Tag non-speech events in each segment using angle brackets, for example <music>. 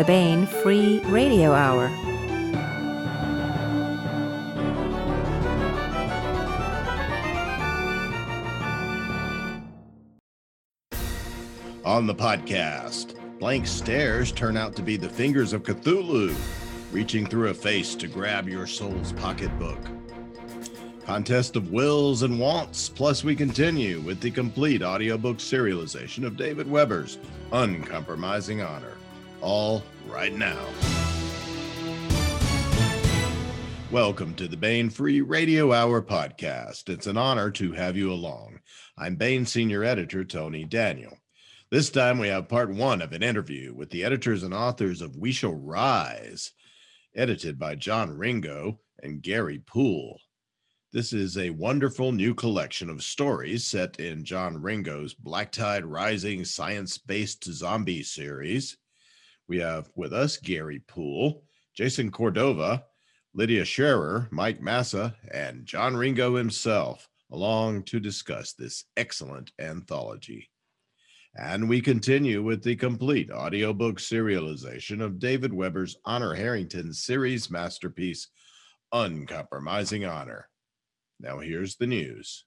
the Baen Free Radio Hour. On the podcast, blank stares turn out to be the fingers of Cthulhu, reaching through a face to grab your soul's pocketbook. Contest of wills and wants, plus we continue with the complete audiobook serialization of David Weber's Uncompromising Honor. All right now. Welcome to the Baen Free Radio Hour podcast. It's an honor to have you along. I'm Baen Senior Editor Tony Daniel. This time we have part one of an interview with the editors and authors of We Shall Rise, edited by John Ringo and Gary Poole. This is a wonderful new collection of stories set in John Ringo's Black Tide Rising science based zombie series. We have with us Gary Poole, Jason Cordova, Lydia Sherrer, Mike Massa, and John Ringo himself, along to discuss this excellent anthology. And we continue with the complete audiobook serialization of David Weber's Honor Harrington series masterpiece, Uncompromising Honor. Now, here's the news.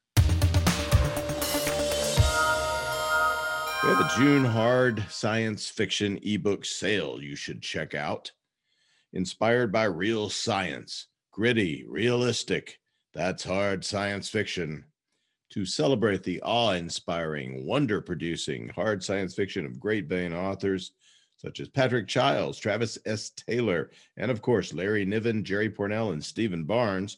We have a June Hard science fiction ebook sale you should check out. Inspired by real science, gritty, realistic. That's hard science fiction. To celebrate the awe inspiring, wonder producing hard science fiction of great Baen authors such as Patrick Chiles, Travis S. Taylor, and of course, Larry Niven, Jerry Pournelle, and Steven Barnes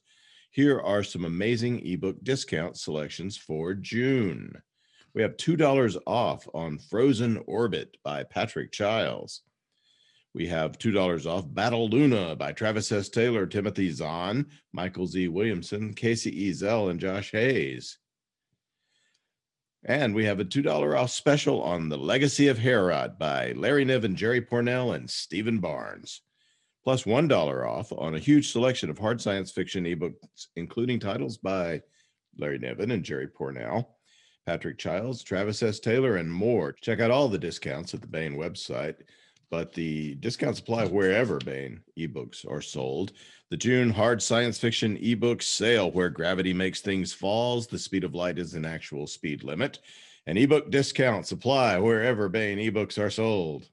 here are some amazing ebook discount selections for June. We have $2 off on Frozen Orbit by Patrick Chiles. We have $2 off Battle Luna by Travis S. Taylor, Timothy Zahn, Michael Z. Williamson, Kacey Ezell, and Josh Hayes. And we have a $2 off special on The Legacy of Heorot by Larry Niven, Jerry Pournelle, and Steven Barnes plus 1 off on a huge selection of hard science fiction ebooks, including titles by Larry Niven and Jerry Pournelle, Patrick Chiles, Travis S. Taylor, and more. Check out all the discounts at the Baen website, but the discounts apply wherever Baen ebooks are sold. The June hard science fiction ebook sale, where gravity makes things falls, the speed of light is an actual speed limit, and ebook discounts apply wherever Baen ebooks are sold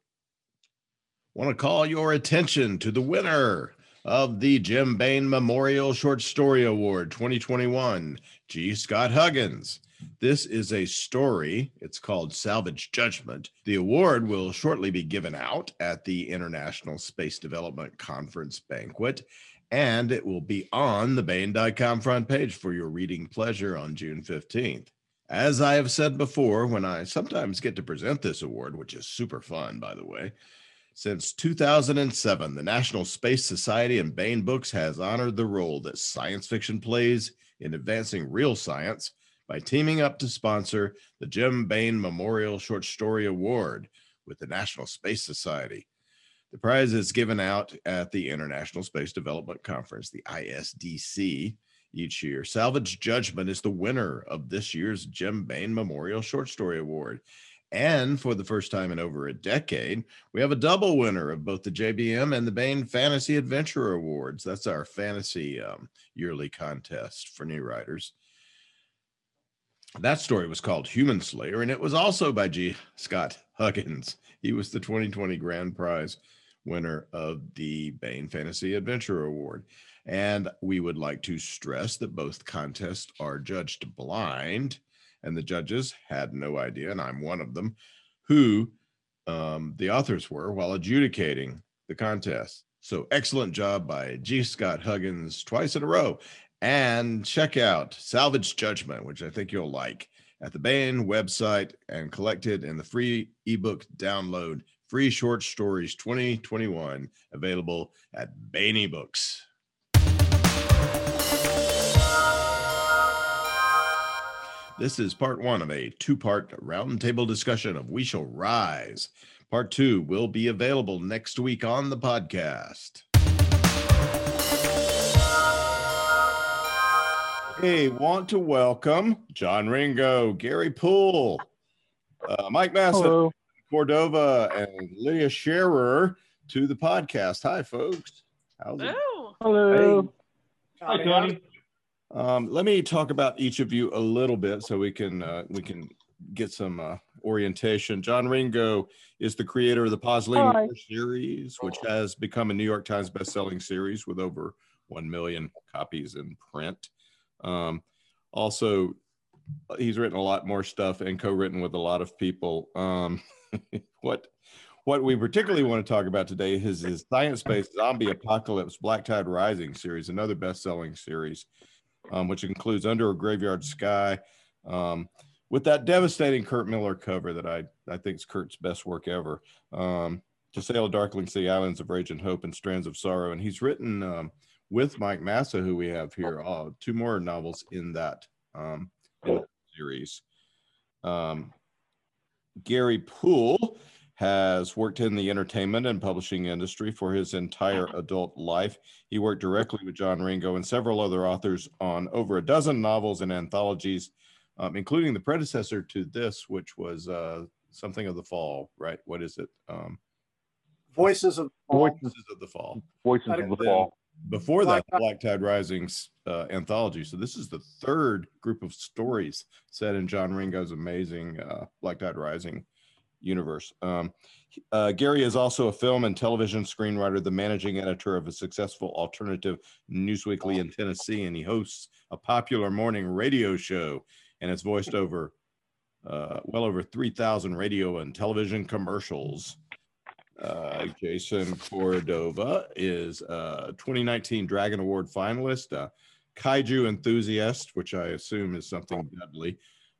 want to call your attention to the winner of the Jim Baen Memorial Short Story Award 2021, G. Scott Huggins. This is a story. It's called Salvage Judgment. The award will shortly be given out at the International Space Development Conference banquet, and it will be on the Baen.com front page for your reading pleasure on June 15th. As I have said before, when I sometimes get to present this award, which is super fun, by the way, since 2007, the National Space Society and Baen Books has honored the role that science fiction plays in advancing real science by teaming up to sponsor the Jim Baen Memorial Short Story Award with the National Space Society. The prize is given out at the International Space Development Conference, the ISDC, each year. Salvage Judgment is the winner of this year's Jim Baen Memorial Short Story Award. And for the first time in over a decade, we have a double winner of both the JBM and the Baen Fantasy Adventure Awards. That's our fantasy um, yearly contest for new writers. That story was called Human Slayer, and it was also by G. Scott Huggins. He was the 2020 grand prize winner of the Baen Fantasy Adventure Award. And we would like to stress that both contests are judged blind and the judges had no idea, and I'm one of them, who um, the authors were while adjudicating the contest. So excellent job by G. Scott Huggins twice in a row. And check out Salvage Judgment, which I think you'll like at the Baen website and collected in the free ebook download, Free Short Stories 2021, available at Baen eBooks. This is part one of a two part roundtable discussion of We Shall Rise. Part two will be available next week on the podcast. Hey, want to welcome John Ringo, Gary Poole, uh, Mike Massa, Cordova, and Lydia Sherrer to the podcast. Hi, folks. How's it? Oh, Hello. Hi, Tony. Um, let me talk about each of you a little bit so we can uh, we can get some uh, orientation. John Ringo is the creator of the Pausanias Hi. series, which has become a New York Times best-selling series with over one million copies in print. Um, also, he's written a lot more stuff and co-written with a lot of people. Um, <laughs> what what we particularly want to talk about today is his science-based zombie apocalypse Black Tide Rising series, another best-selling series, um, which includes Under a Graveyard Sky, um, with that devastating Kurt Miller cover that I I think is Kurt's best work ever. Um, to Sail Darkling Sea, Islands of Rage and Hope, and Strands of Sorrow, and he's written um, with Mike Massa, who we have here, uh, two more novels in that um, in that series. Um, Gary Poole has worked in the entertainment and publishing industry for his entire adult life. He worked directly with John Ringo and several other authors on over a dozen novels and anthologies, um, including the predecessor to this, which was uh, something of the fall, right? What is it? Um, Voices of Voices, Voices of the Fall. voices of the fall. Before that, Black Tide- Rising's uh, anthology. So this is the third group of stories set in John Ringo's amazing uh, Black Tide Rising universe. Um, uh, Gary is also a film and television screenwriter, the managing editor of a successful alternative newsweekly in Tennessee, and he hosts a popular morning radio show and has voiced over uh, well over 3,000 radio and television commercials. Uh, Jason Cordova is a 2019 Dragon Award finalist, a kaiju enthusiast, which I assume is something deadly,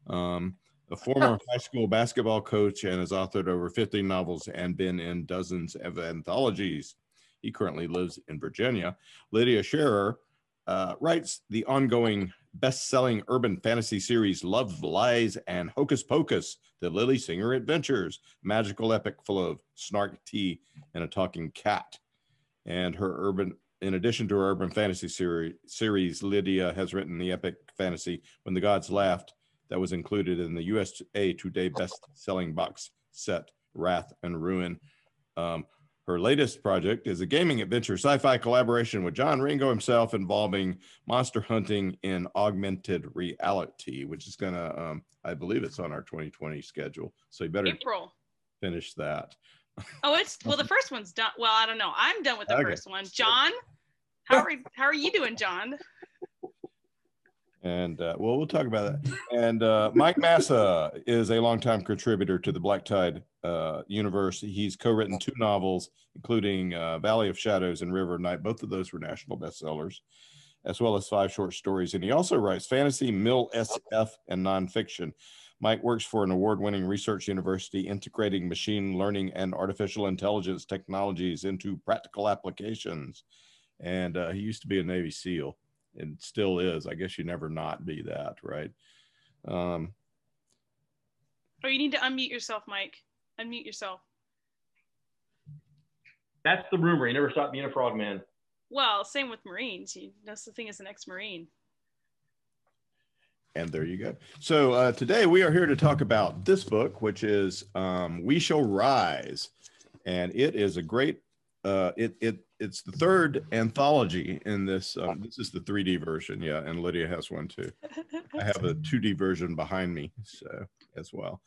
um, a former <laughs> high school basketball coach, and has authored over 50 novels and been in dozens of anthologies. He currently lives in Virginia. Lydia Sherrer uh, writes the ongoing best-selling urban fantasy series Love, Lies, and Hocus Pocus, The Lily Singer Adventures, magical epic full of snark tea and a talking cat. And her urban, in addition to her urban fantasy series, series, Lydia has written the epic fantasy When the Gods Laughed, that was included in the USA Today best-selling box set Wrath and Ruin. Um, her latest project is a gaming adventure sci-fi collaboration with John Ringo himself involving monster hunting in augmented reality, which is gonna, um, I believe it's on our 2020 schedule. So you better April. finish that. Oh, it's well. The first one's done. Well, I don't know. I'm done with the Okay. first one. John, how are how are you doing, John? And uh, well, we'll talk about that. And uh, Mike Massa is a longtime contributor to the Black Tide uh, universe. He's co-written two novels, including uh, Valley of Shadows and River of Night. Both of those were national bestsellers, as well as five short stories. And he also writes fantasy, mil SF, and nonfiction. Mike works for an award-winning research university integrating machine learning and artificial intelligence technologies into practical applications. And uh, he used to be a Navy SEAL and still is. I guess you never not be that, right? Um, Oh, you need to unmute yourself, Mike. Unmute yourself. That's the rumor. He never stopped being a frogman. Well, same with Marines. You, that's the thing as an ex-Marine. and there you go. So uh, today we are here to talk about this book, which is um, "We Shall Rise," and it is a great. Uh, it it it's the third anthology in this. Um, this is the 3D version, yeah, and Lydia has one too. <laughs> I have a 2D version behind me, so as well.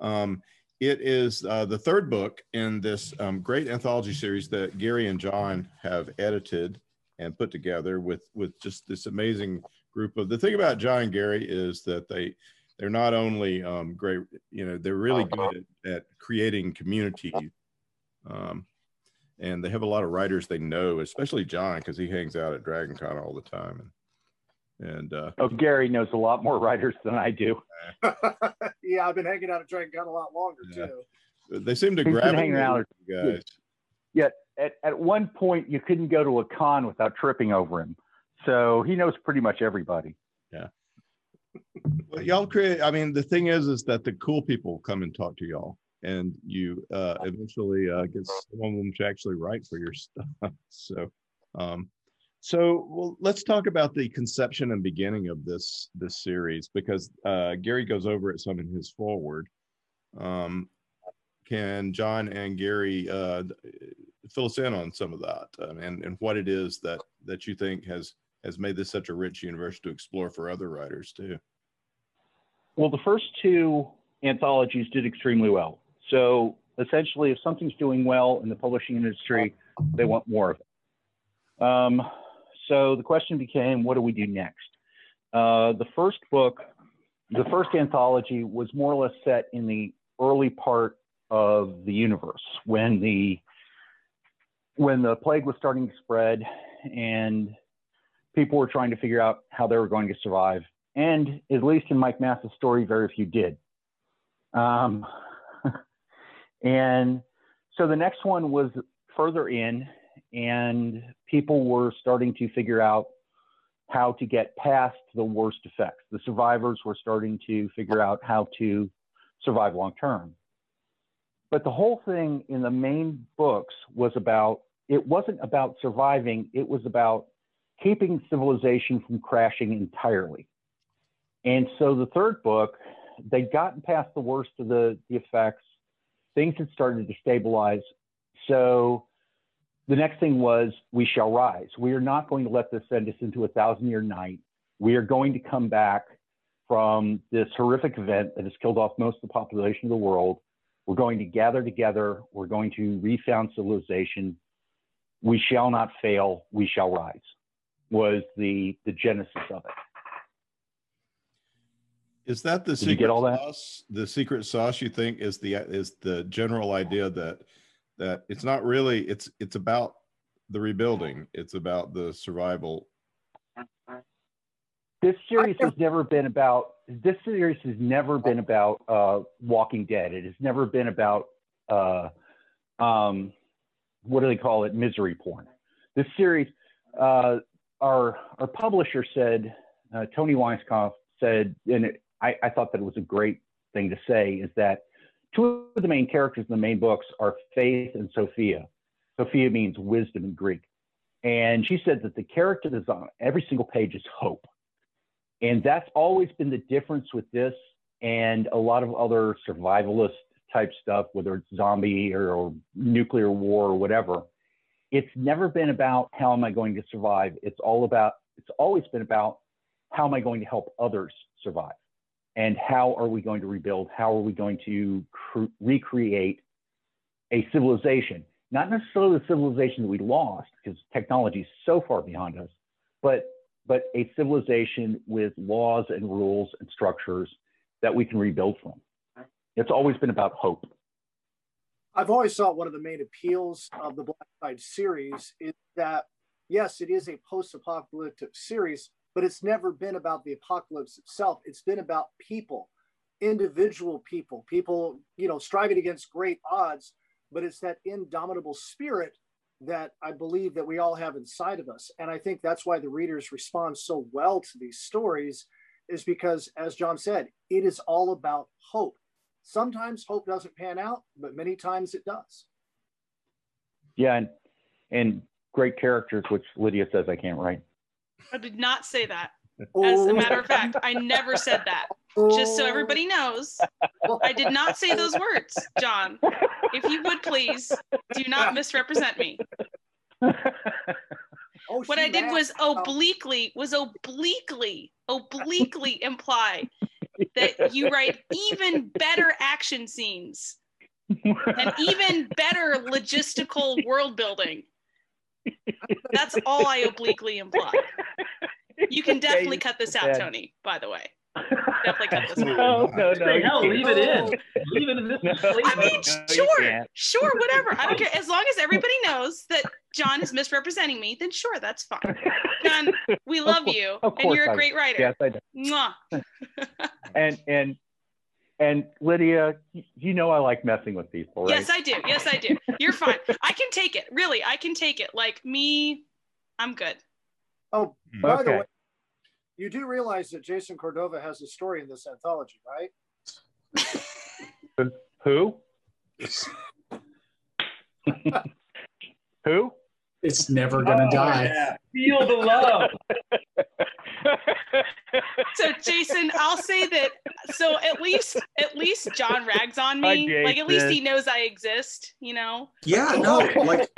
Um, it is uh, the third book in this um, great anthology series that Gary and John have edited and put together with with just this amazing group of. The thing about John and Gary is that they they're not only um, great, you know, they're really good at, at creating community. Um, and they have a lot of writers they know, especially John, because he hangs out at Dragon Con all the time. And, and uh, Oh, Gary knows a lot more writers than I do. <laughs> yeah, I've been hanging out at Dragon Con a lot longer Yeah. too. they seem to He's grab hanging out you guys. Yeah, at, at one point, you couldn't go to a con without tripping over him. So he knows pretty much everybody. Yeah. Well, y'all create. I mean, the thing is, is that the cool people come and talk to y'all, and you uh, eventually uh, get some of them to actually write for your <laughs> stuff. So, um, so well, let's talk about the conception and beginning of this this series because uh, Gary goes over it some in his foreword. Um, can John and Gary uh, fill us in on some of that um, and and what it is that that you think has has made this such a rich universe to explore for other writers too. Well, the first two anthologies did extremely well. So essentially, if something's doing well in the publishing industry, they want more of it. Um, so the question became, what do we do next? Uh, the first book, the first anthology, was more or less set in the early part of the universe when the when the plague was starting to spread and people were trying to figure out how they were going to survive. And at least in Mike Massa's story, very few did. Um, and so the next one was further in, and people were starting to figure out how to get past the worst effects. The survivors were starting to figure out how to survive long term. But the whole thing in the main books was about, it wasn't about surviving, it was about keeping civilization from crashing entirely. And so the third book, they'd gotten past the worst of the, the effects. Things had started to stabilize. So the next thing was, we shall rise. We are not going to let this send us into a thousand year night. We are going to come back from this horrific event that has killed off most of the population of the world. We're going to gather together. We're going to refound civilization. We shall not fail. We shall rise was the the genesis of it. Is that the Did you secret get all that? sauce? The secret sauce you think is the is the general idea that that it's not really it's it's about the rebuilding. It's about the survival. This series has never been about this series has never been about uh, Walking Dead. It has never been about uh, um, what do they call it? Misery porn. This series, uh, our our publisher said, uh, Toni Weisskopf said, and it, I, I thought that it was a great thing to say, is that two of the main characters in the main books are Faith and Sophia. Sophia means wisdom in Greek. And she said that the character that's on every single page is hope. And that's always been the difference with this and a lot of other survivalist type stuff, whether it's zombie or, or nuclear war or whatever. It's never been about how am I going to survive. It's all about, it's always been about how am I going to help others survive? And how are we going to rebuild? How are we going to cre- recreate a civilization? Not necessarily the civilization that we lost because technology is so far behind us, but but a civilization with laws and rules and structures that we can rebuild from. It's always been about hope. I've always thought one of the main appeals of the Black Tide series is that, yes, it is a post apocalyptic series, but it's never been about the apocalypse itself. It's been about people, individual people, people, you know, striving against great odds, but it's that indomitable spirit that I believe that we all have inside of us. And I think that's why the readers respond so well to these stories, is because, as John said, it is all about hope. Sometimes hope doesn't pan out, but many times it does. Yeah, and and great characters, which Lydia says I can't write. I did not say that. As a matter of fact, I never said that. Just so everybody knows, I did not say those words, John. If you would please, do not misrepresent me. Oh, What I did was obliquely, was obliquely, obliquely imply that you write even better action scenes and even better logistical world building. That's all I obliquely imply. You can definitely cut this out, Tony, by the way. Definitely cut this out. no, no, no. Say, you hell, can't. leave it in. Leave it in this. No. I mean, No, sure, sure, whatever. I don't care. As long as everybody knows that John is misrepresenting me, then sure, that's fine. John, we love you, and you're a great writer. Yes, I do. Mwah. And and and Lydia, you know I like messing with people, right? Yes, I do. Yes, I do. You're fine. I can take it. Really, I can take it. Like me, I'm good. Oh, hmm. by the way, you do realize that Jason Cordova has a story in this anthology, right? <laughs> Who? <laughs> Who? It's never gonna Oh, die. yeah. Feel the love. <laughs> So, Jason, I'll say that. So at least, at least John rags on me. Hi, like at least he knows I exist. You know. Yeah, no, like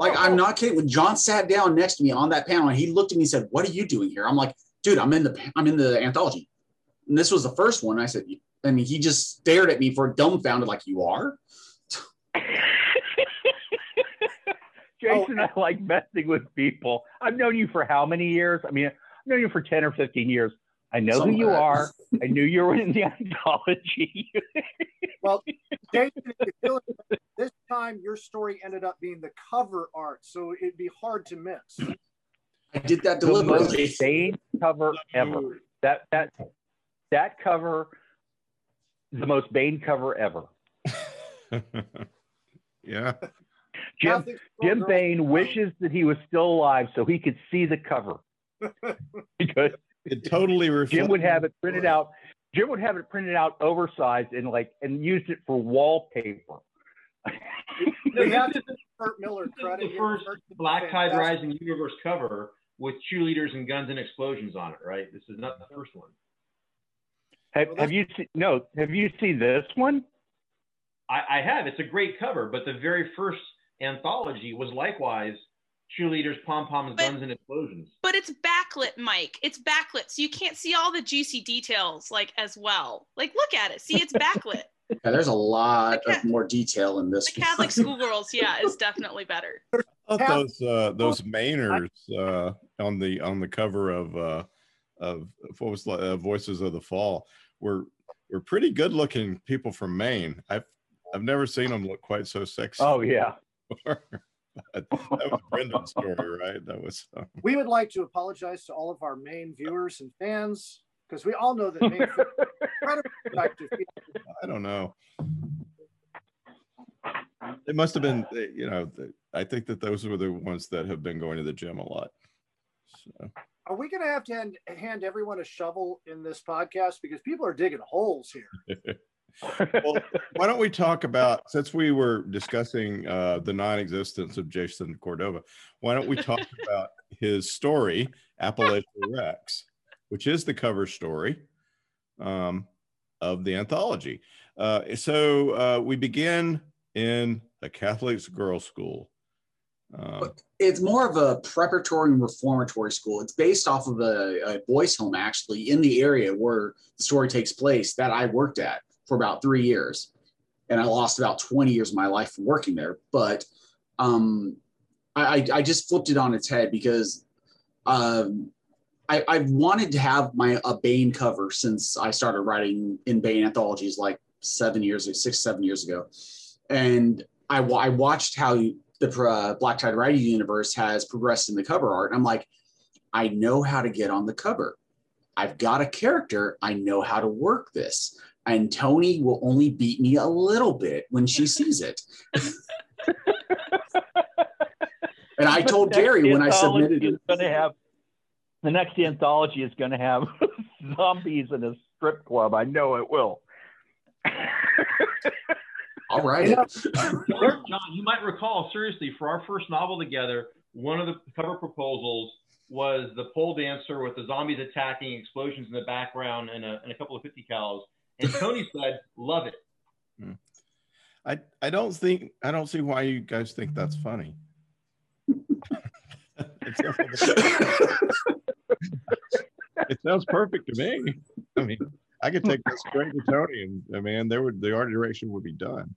Like I'm not kidding. When John sat down next to me on that panel and he looked at me and said, "What are you doing here?" I'm like, "Dude, I'm in the I'm in the anthology." And this was the first one. I said, and he just stared at me for dumbfounded, like, "You are." <laughs> Jason, I like messing with people. I've known you for how many years? I mean, I've known you for 10 or 15 years. I know Something who you are. I knew you were in the anthology. Well, <laughs> Jason, if you feel it, this time your story ended up being the cover art, so it'd be hard to miss. I did that the most deliberately. Baen cover ever. That that that cover, the most Baen cover ever. <laughs> yeah. Jim Catholic Jim schoolgirls- Baen wishes that he was still alive so he could see the cover. <laughs> because It totally reflects. Jim would have it printed out. Jim would have it printed out oversized and like and used it for wallpaper. We have to is give Kurt Miller this is credit. the first Black Tide. Rising Universe cover with cheerleaders and guns and explosions on it, right? This is not the first one. Have, Well, have you seen no? Have you seen this one? I, I have. It's a great cover, but the very first anthology was likewise cheerleaders, pom poms, guns, and explosions. But it's backlit, Mike. It's backlit, so you can't see all the juicy details like as well. Like, look at it. See, it's backlit. <laughs> Yeah, there's a lot The of Ca- more detail in this. The Catholic <laughs> schoolgirls, yeah, is definitely better. I thought those uh, those Mainers uh, on the on the cover of uh, of what was uh, Voices of the Fall were were pretty good looking people from Maine. I've I've never seen them look quite so sexy. Oh yeah. <laughs> <laughs> that was Brendan's story, right? That was um, We would like to apologize to all of our main viewers and fans because we all know that <laughs> Maine is incredibly productive. I don't know. It must have been, uh, you know, the- I think that those were the ones that have been going to the gym a lot. So, Are we going to have to hand, hand everyone a shovel in this podcast because people are digging holes here? <laughs> well, why don't we talk about since we were discussing uh, the non-existence of Jason Cordova? Why don't we talk <laughs> about his story, Appalachian Rex, which is the cover story um, of the anthology. Uh, so uh, we begin in a Catholic girls' school. Um, it's more of a preparatory and reformatory school. It's based off of a, a boys' home actually in the area where the story takes place that I worked at for about three years, and I lost about twenty years of my life from working there. But um, I, I, just flipped it on its head because um, I, I've wanted to have my a Baen cover since I started writing in Baen anthologies like seven years, six seven years ago, and I, I watched how the uh, Black Tide Rising universe has progressed in the cover art. And I'm like, I know how to get on the cover. I've got a character. I know how to work this. And Tony will only beat me a little bit when she sees it. <laughs> and I told The Gary when I anthology submitted it. is going to have the next anthology is going to have <laughs> zombies in a strip club. I know it will. All <laughs> right. Yeah. John, John, you might recall, seriously, for our first novel together, one of the cover proposals was the pole dancer with the zombies attacking, explosions in the background, and a, and a couple of 50 cals. And Tony said, love it. Hmm. I I don't think I don't see why you guys think that's funny. <laughs> It sounds- it sounds perfect to me. I mean, I could take this straight to Tony, and I mean, there would the art direction would be done.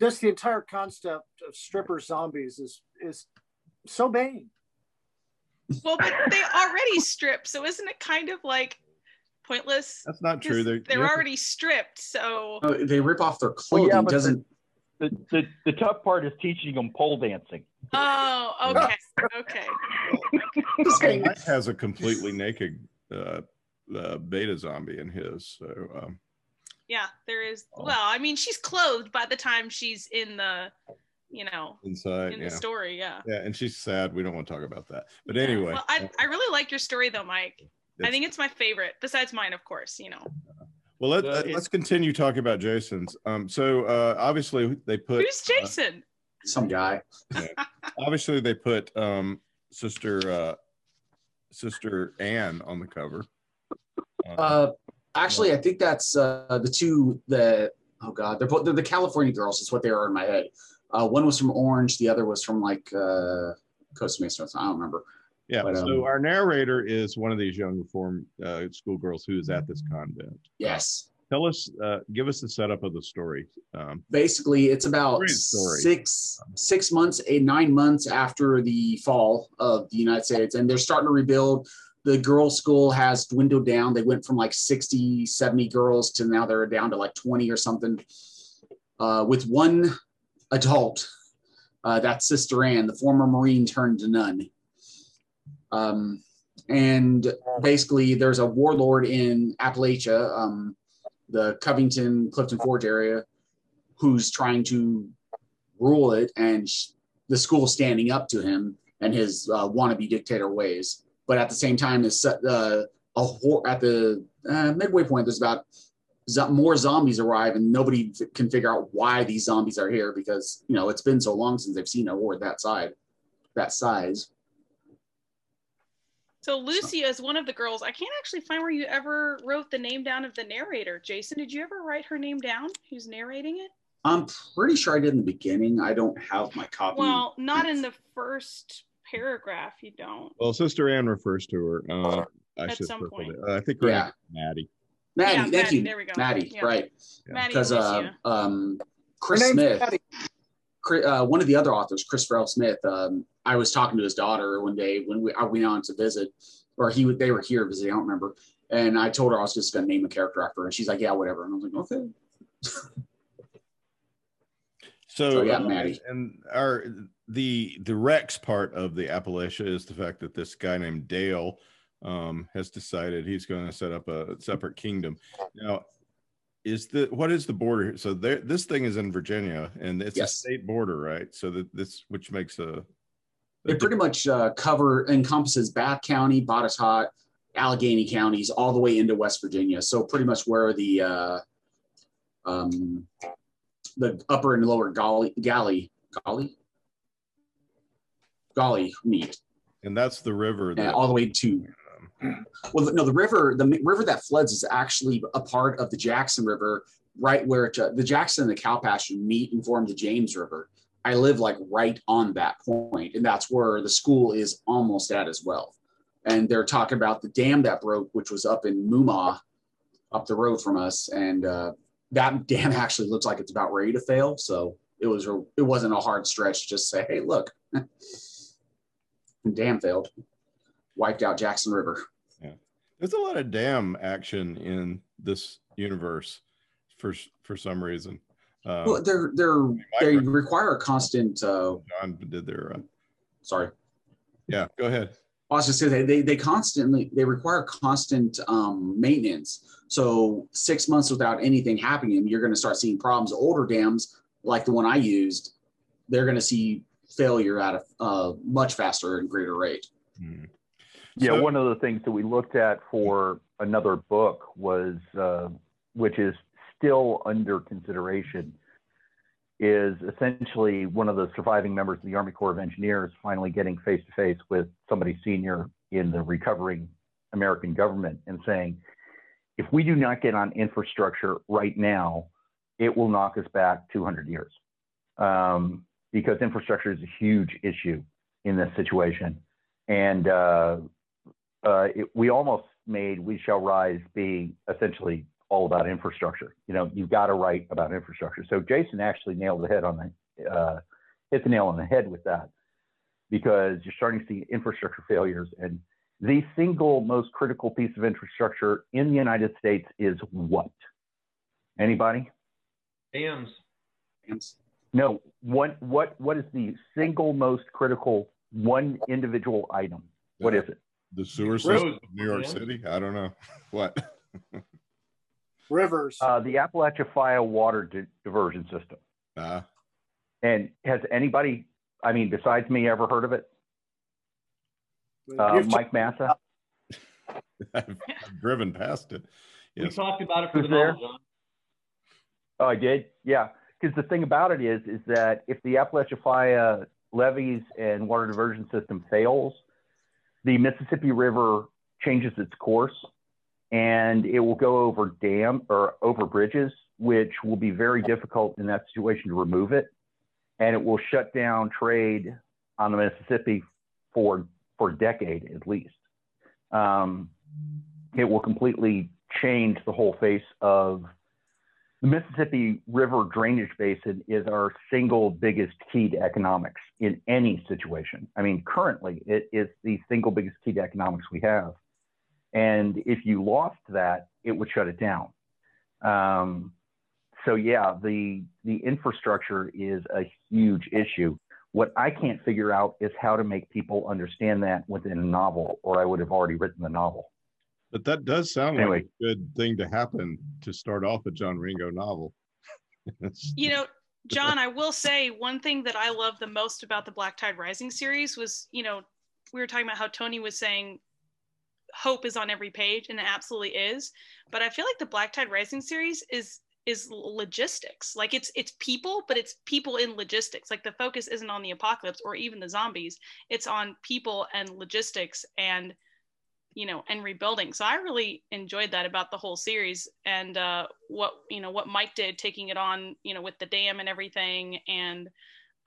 Just the entire concept of stripper zombies is is so Baen. Well, but they already strip, so isn't it kind of like pointless? That's not true. They're, They're yeah, already stripped, so Oh, they rip off their Well, clothing. yeah, Doesn't The, the, the tough part is teaching them pole dancing. oh, okay, okay. <laughs> Mike has a completely naked uh, uh, beta zombie in his. So um, Yeah, there is. Oh. Well, I mean, she's clothed by the time she's in the, you know, inside, in yeah, the story. Yeah. yeah, and she's sad. We don't want to talk about that. But anyway, Well, I, I really like your story though, Mike. I think it's my favorite, besides mine, of course. You know, well, let, uh, let's continue talking about Jason's. Um, so uh, obviously they put who's Jason? some guy. obviously they put um, sister uh, sister Anne on the cover. Uh, Uh, actually, I think that's uh, the two that oh god, they're both they're the California girls. Is what they are in my head. Uh, one was from Orange, the other was from like uh, Costa Mesa. I don't remember. Yeah. But, so um, our narrator is one of these young reform uh, schoolgirls who is at this convent. Yes. Tell us, uh, give us the setup of the story. Um, basically it's about six six months eight nine months after the fall of the united states and they're starting to rebuild the girls school has dwindled down they went from like 60 70 girls to now they're down to like 20 or something uh, with one adult uh, that's sister Anne, the former marine turned to nun um, and basically there's a warlord in appalachia um, the covington clifton forge area who's trying to rule it and sh- the school standing up to him and his uh, wannabe dictator ways. But at the same time, is uh, a hor- at the uh, midway point, there's about more zombies arrive, and nobody f- can figure out why these zombies are here because you know it's been so long since they've seen a war that side, that size. So Lucia is one of the girls. I can't actually find where you ever wrote the name down of the narrator. Jason, did you ever write her name down? Who's narrating it? I'm pretty sure I did in the beginning. I don't have my copy. Well, not in the first paragraph. You don't. well, Sister Ann refers to her. Uh, I At should some point. Uh, I think her Yeah. name's Maddie. Maddie, Yeah, thank Maddie, you, there we go. Maddie, Yeah. right? Yeah. Maddie Because uh, um, Her Chris Smith. Patty. Uh, one of the other authors, Chris Farrell Smith, um, I was talking to his daughter one day when we I went on to visit, or he would- they were here visiting. I don't remember. And I told her I was just going to name a character after her, and she's like, "Yeah, whatever." And I was like, "Okay." <laughs> So, So, yeah, uh, Maddie. and our the the Rex part of the Appalachia is the fact that this guy named Dale um, has decided he's going to set up a separate kingdom. Now, is the what is the border? So there, this thing is in Virginia, and it's a state border, right? So that this, which makes a, a It pretty much uh, cover encompasses Bath County, Botetourt, Alleghany counties, all the way into West Virginia. So pretty much where the uh, um, the upper and lower Galley, Galley, Galley, Galley meet. and that's the river that all the way to well no the river the river that floods is actually a part of the jackson river right where it, uh, the jackson and the cow pasture meet and form the james river. I live like right on that point and that's where the school is almost at as well. And they're talking about the dam that broke which was up in Moomaw, up the road from us and uh, that <laughs> dam actually looks like it's about ready to fail so it was it wasn't a hard stretch to just say hey look <laughs> dam failed wiped out Jackson River. Yeah, there's a lot of dam action in this universe for for some reason. Um, well, they're they're they require a constant. Uh, John did their. Uh, sorry, yeah, go ahead. I was just say they, they they constantly they require constant um, maintenance. So six months without anything happening, you're going to start seeing problems. Older dams like the one I used, they're going to see failure at a uh, much faster and greater rate. Hmm. Yeah, So- one of the things that we looked at for another book was, uh, which is still under consideration, is essentially one of the surviving members of the Army Corps of Engineers finally getting face to face with somebody senior in the recovering American government and saying, if we do not get on infrastructure right now, it will knock us back 200 years. Um, because infrastructure is a huge issue in this situation. And uh, uh, it, we almost made We Shall Rise be essentially all about infrastructure. You know, you've got to write about infrastructure. So Jason actually nailed the head on the, uh, hit the nail on the head with that because you're starting to see infrastructure failures. And the single most critical piece of infrastructure in the United States is what? Anybody? Dams. No. What what what is the single most critical one individual item? What is it? The sewer Roads, system of New York man. City. I don't know <laughs> what. Rivers. Uh, the Atchafalaya water di- diversion system. Uh, And has anybody, I mean, besides me, ever heard of it? Uh, Mike Massa? <laughs> I've, I've driven past it. We talked about it for Who's the there? John. Oh, I did. Yeah, because the thing about it is, is that if the Atchafalaya levees and water diversion system fails, the Mississippi River changes its course, and it will go over dam or over bridges, which will be very difficult in that situation to remove it. and it will shut down trade on the Mississippi for for a decade at least. Um, it will completely change the whole face of the Mississippi River drainage basin is our single biggest key to economics in any situation. I mean, currently it is the single biggest key to economics we have. And if you lost that, it would shut it down. Um, so yeah, the the infrastructure is a huge issue. What I can't figure out is how to make people understand that within a novel, or I would have already written the novel. But that does sound Anyway. like a good thing to happen to start off a John Ringo novel. <laughs> You know, John, I will say one thing that I love the most about the Black Tide Rising series was, you know, we were talking about how Tony was saying hope is on every page, and it absolutely is. But I feel like the Black Tide Rising series is is logistics. Like it's it's people, but it's people in logistics. Like the focus isn't on the apocalypse or even the zombies. It's on people and logistics and you know and rebuilding. So i really enjoyed that about the whole series and uh, what you know what mike did taking it on you know with the dam and everything. And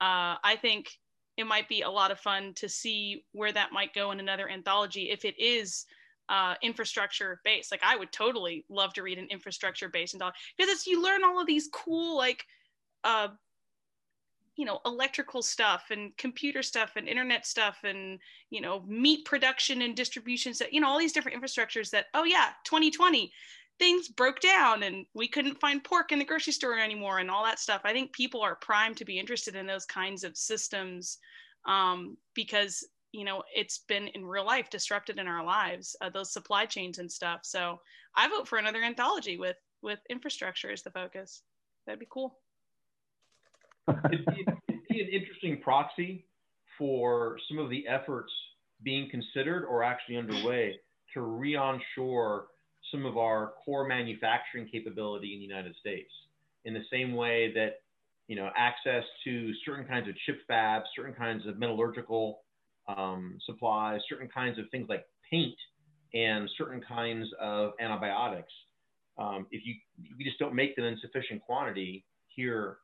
uh, i think it might be a lot of fun to see where that might go in another anthology if it is uh, infrastructure based. Like i would totally love to read an infrastructure based anthology because it's you learn all of these cool like uh, you know electrical stuff and computer stuff and internet stuff and you know meat production and distribution stuff you know all these different infrastructures that oh yeah 2020 things broke down and we couldn't find pork in the grocery store anymore and all that stuff. I think people are primed to be interested in those kinds of systems um, because you know it's been in real life disrupted in our lives uh, those supply chains and stuff. So i vote for another anthology with with infrastructure as the focus. That'd be cool it'd, be, it'd be an interesting proxy for some of the efforts being considered or actually underway to re-onshore some of our core manufacturing capability in the United States. In the same way that you know access to certain kinds of chip fabs, certain kinds of metallurgical um, supplies, certain kinds of things like paint, and certain kinds of antibiotics. Um, if you we just don't make them in sufficient quantity here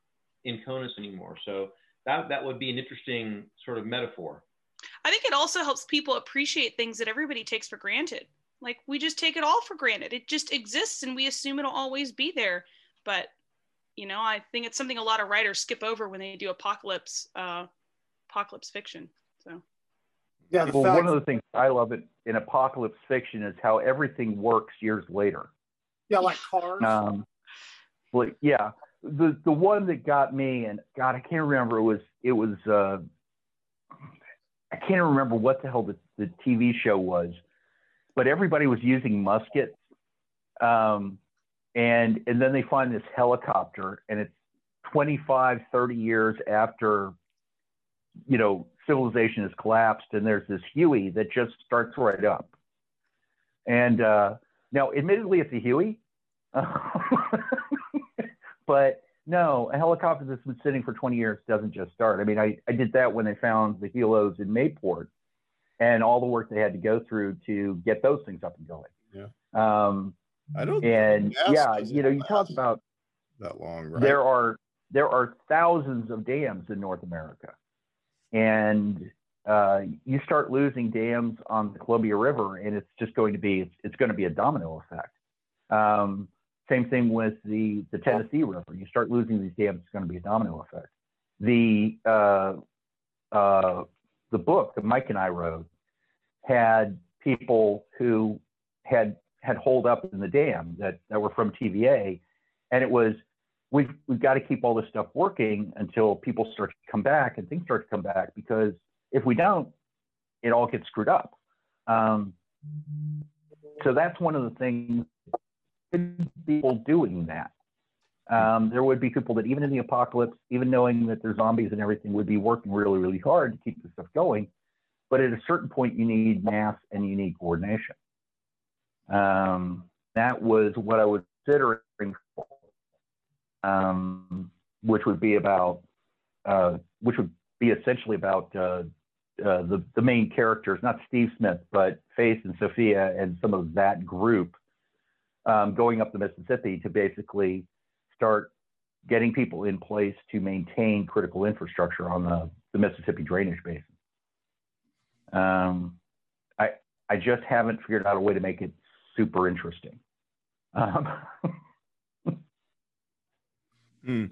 in CONUS anymore. So that that would be an interesting sort of metaphor. I think it also helps people appreciate things that everybody takes for granted. Like we just take it all for granted. It just exists and we assume it'll always be there. But you know, I think it's something a lot of writers skip over when they do apocalypse uh, apocalypse fiction. So Yeah, Well, fact one of the things I love it in apocalypse fiction is how everything works years later. yeah, like cars. Um, well, yeah, the the one that got me, and God, I can't remember. It was it was uh, I can't remember what the hell the, the TV show was, but everybody was using muskets, um, and and then they find this helicopter, and it's 25, 30 years after, you know, civilization has collapsed, and there's this Huey that just starts right up, and uh, now, admittedly, it's a Huey. <laughs> but no, a helicopter that's been sitting for 20 years doesn't just start. I mean, I, I did that when they found the helos in Mayport and all the work they had to go through to get those things up and going. Yeah. Um, I don't. and yeah, you know, you talk about that long, right? there are there are thousands of dams in North America, and uh, you start losing dams on the Columbia River, and it's just going to be it's, it's going to be a domino effect. Um, same thing with the the Tennessee River. You start losing these dams, it's going to be a domino effect. The uh, uh, the book that Mike and I wrote had people who had had holed up in the dam that, that were from TVA, and it was we've we've got to keep all this stuff working until people start to come back and things start to come back because if we don't, it all gets screwed up. Um, so that's one of the things. People doing that. Um, there would be people that even in the apocalypse, even knowing that there's zombies and everything, would be working really, really hard to keep this stuff going. But at a certain point, you need mass and you need coordination. Um, that was what I was considering, um, which would be about, uh, which would be essentially about uh, uh, the the main characters, not Steve Smith, but Faith and Sophia and some of that group um, going up the Mississippi to basically start getting people in place to maintain critical infrastructure on the, the Mississippi drainage basin. Um, I I just haven't figured out a way to make it super interesting. Um, <laughs> Hmm.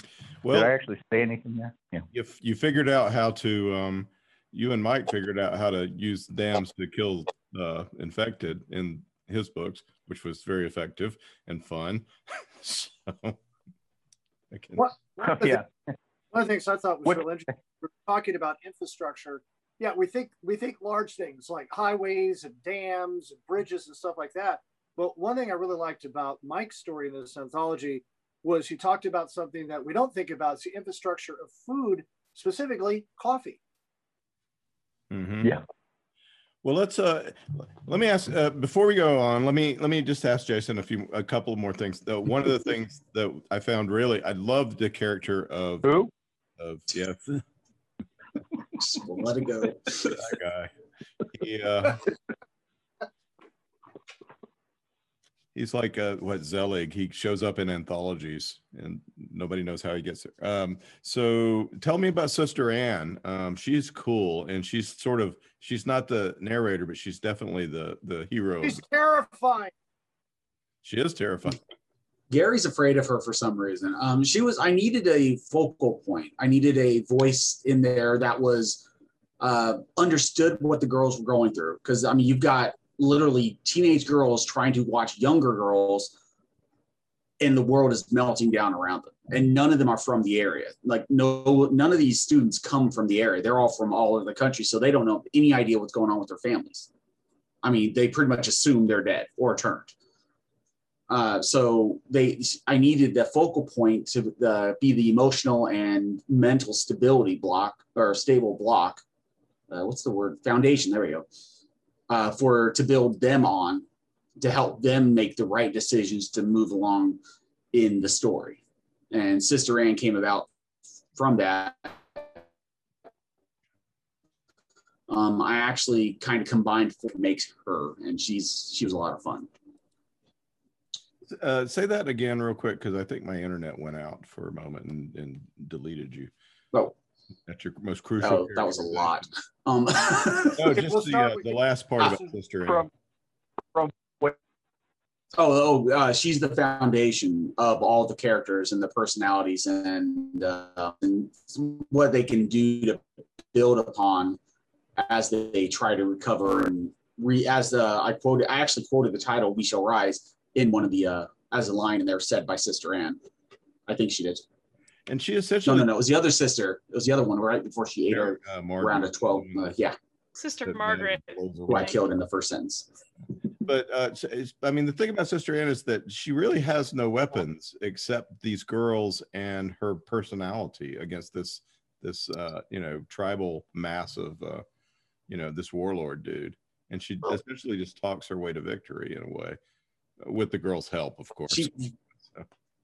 did I actually say anything there? Yeah. you, you figured out how to, um, you and Mike figured out how to use dams to kill uh, infected in his books, which was very effective and fun. <laughs> so, I can, What? One of the yeah. One of the things I thought was What- real interesting, we're talking about infrastructure. Yeah, we think we think large things like highways and dams and bridges and stuff like that. But one thing I really liked about Mike's story in this anthology was he talked about something that we don't think about: it's the infrastructure of food, specifically coffee. Mhm. Yeah. Well, let's uh, let me ask uh, before we go on. Let me let me just ask Jason a few a couple more things. Though one of the things that I found really I loved the character of Who? of yes <laughs> Just let it go. that guy. He uh, he's like uh, what Zelig. He shows up in anthologies, and nobody knows how he gets there. Um, so tell me about Sister Anne. Um, she's cool, and she's sort of she's not the narrator, but she's definitely the the hero. She's terrifying. She is terrifying. Gary's afraid of her for some reason. Um, she was. I needed a focal point. I needed a voice in there that was uh, understood what the girls were going through. Because I mean, you've got literally teenage girls trying to watch younger girls, and the world is melting down around them. And none of them are from the area. Like no, none of these students come from the area. They're all from all over the country, so they don't know any idea what's going on with their families. I mean, they pretty much assume they're dead or turned. Uh, so they, I needed the focal point to uh, be the emotional and mental stability block or stable block. Uh, what's the word? Foundation. There we go. Uh, for to build them on, to help them make the right decisions to move along in the story. And Sister Anne came about from that. Um, I actually kind of combined what makes her, and she's she was a lot of fun. Uh, say that again, real quick, because I think my internet went out for a moment and, and deleted you. Oh, That's your most crucial. that, that was a lot. <laughs> Um, No, <laughs> just we'll the, uh, the last part about Sister Anne. From from what Oh, oh uh, she's the foundation of all the characters and the personalities and, uh, and what they can do to build upon as they try to recover and re as the I quoted I actually quoted the title "We Shall Rise" in one of the uh, as a line in there said by Sister Anne. I think she did. And she No, essentially no, no. No. It was the other sister. It was the other one right before she ate her uh, around a twelve. Uh, yeah, Sister Margaret. who I killed in the first sentence. But uh, I mean, the thing about Sister Anne is that she really has no weapons except these girls and her personality against this this uh, you know tribal mass of uh, you know this warlord dude, and she essentially just talks her way to victory in a way, with the girls' help, of course. She,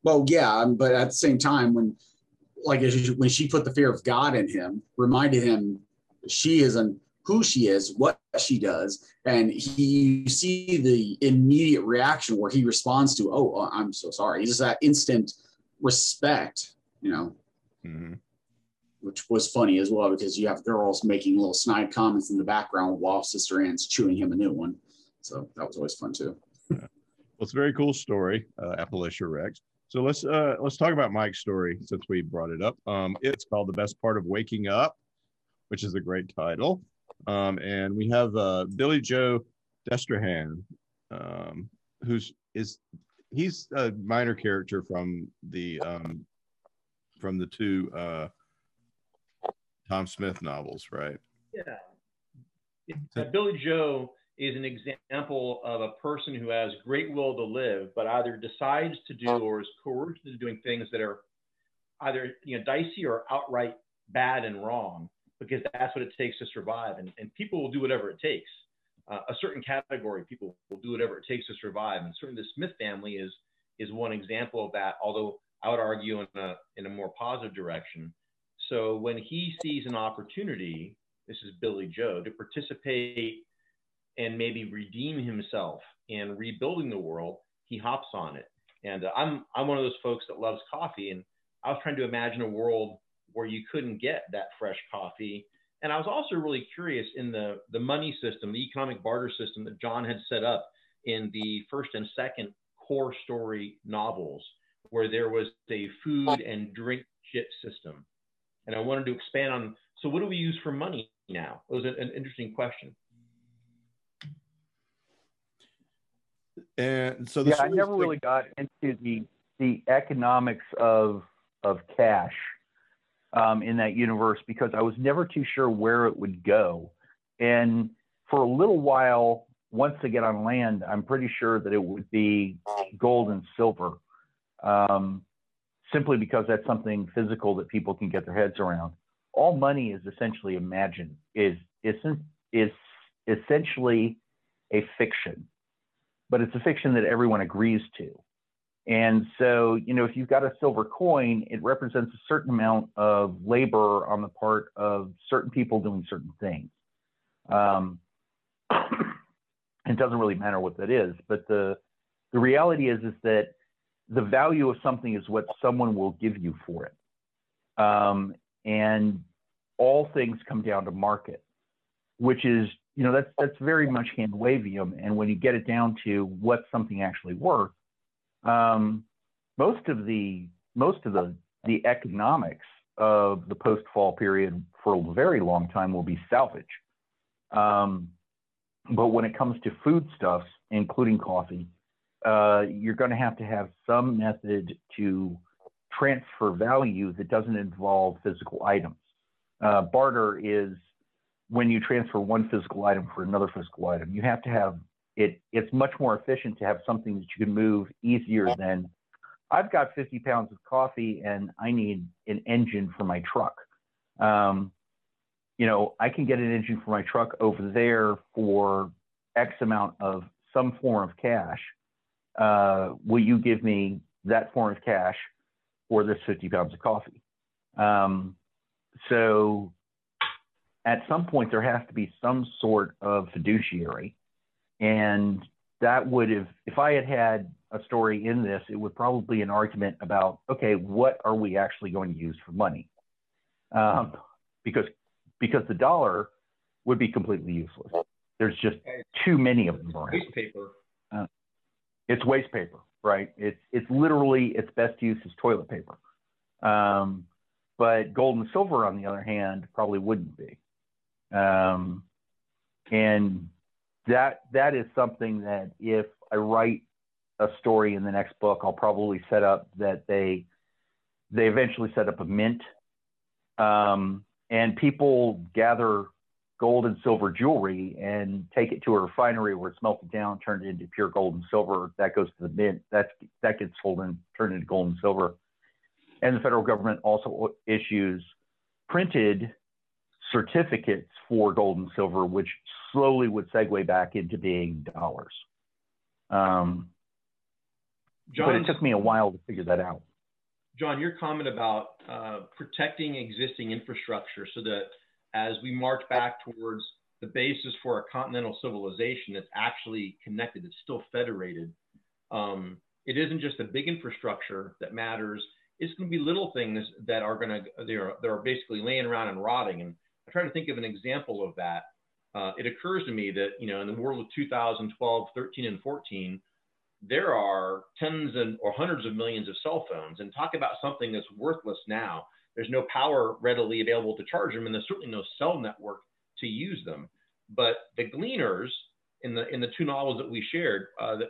well, yeah, um, but at the same time, when like when she put the fear of God in him, reminded him she isn't who she is, what she does, and he you see the immediate reaction where he responds to, "Oh, uh, I'm so sorry." He's just that instant respect, you know, Mhm. which was funny as well because you have girls making little snide comments in the background while Sister Anne's chewing him a new one. So that was always fun too. Well, it's a very cool story, uh, Appalachia Rex. So let's uh, let's talk about Mike's story since we brought it up. Um, it's called "The Best Part of Waking Up," which is a great title. Um, and we have uh, Billy Joe Destrahan, um, who's is he's a minor character from the um, from the two uh, Tom Smith novels, right? Yeah. Uh, Billy Joe is an example of a person who has great will to live, but either decides to do or is coerced into doing things that are either you know dicey or outright bad and wrong because that's what it takes to survive. And, and people will do whatever it takes. Uh, a certain category of people will do whatever it takes to survive. And certainly the Smith family is is one example of that, although I would argue in a in a more positive direction. So when he sees an opportunity, this is Billy Joe, to participate and maybe redeem himself in rebuilding the world, he hops on it. And uh, I'm I'm one of those folks that loves coffee, and I was trying to imagine a world where you couldn't get that fresh coffee. And I was also really curious in the, the money system, the economic barter system that John had set up in the first and second core story novels, where there was a food and drink system. And I wanted to expand on so, what do we use for money now? It was an, an interesting question. And so, yeah, I never really got into the the economics of of cash um, in that universe because I was never too sure where it would go. And for a little while, once they get on land, I'm pretty sure that it would be gold and silver, um, simply because that's something physical that people can get their heads around. All money is essentially imagined, is is is essentially a fiction, but it's a fiction that everyone agrees to. And so, you know, if you've got a silver coin, it represents a certain amount of labor on the part of certain people doing certain things. Um, it doesn't really matter what that is, but the the reality is is that the value of something is what someone will give you for it, um, and all things come down to market, which is you know that's that's very much hand wavium. And when you get it down to what's something actually worth, um, most of the most of the the economics of the post fall period for a very long time will be salvage. Um, but when it comes to foodstuffs, including coffee, uh, you're going to have to have some method to transfer value that doesn't involve physical items. Uh, barter is when you transfer one physical item for another physical item. You have to have it it's much more efficient to have something that you can move easier than I've got 50 pounds of coffee and I need an engine for my truck. Um, you know, I can get an engine for my truck over there for X amount of some form of cash. Uh, will you give me that form of cash for this 50 pounds of coffee? Um, so at some point, there has to be some sort of fiduciary and that would have, if I had had a story in this, it would probably be an argument about, okay, what are we actually going to use for money? Um, because because the dollar would be completely useless. There's just too many of them around. Waste paper. Uh, it's waste paper, right? It's it's literally its best use is toilet paper. Um, but gold and silver, on the other hand, probably wouldn't be. Um, and that that is something that if I write a story in the next book, I'll probably set up that they they eventually set up a mint, um, and people gather gold and silver jewelry and take it to a refinery where it's melted down, turned into pure gold and silver. That goes to the mint. That that gets sold and turned into gold and silver. And the federal government also issues printed certificates for gold and silver, which slowly would segue back into being dollars. Um, but it took me a while to figure that out. John, your comment about uh, protecting existing infrastructure so that as we march back towards the basis for a continental civilization that's actually connected, it's still federated. Um, it isn't just the big infrastructure that matters. It's going to be little things that are going to they're they're basically laying around and rotting. And I try to think of an example of that uh, it occurs to me that you know in the world of 2012, 13, and 14, there are tens and or hundreds of millions of cell phones, and talk about something that's worthless now. There's no power readily available to charge them, and there's certainly no cell network to use them. But the gleaners in the in the two novels that we shared, uh, that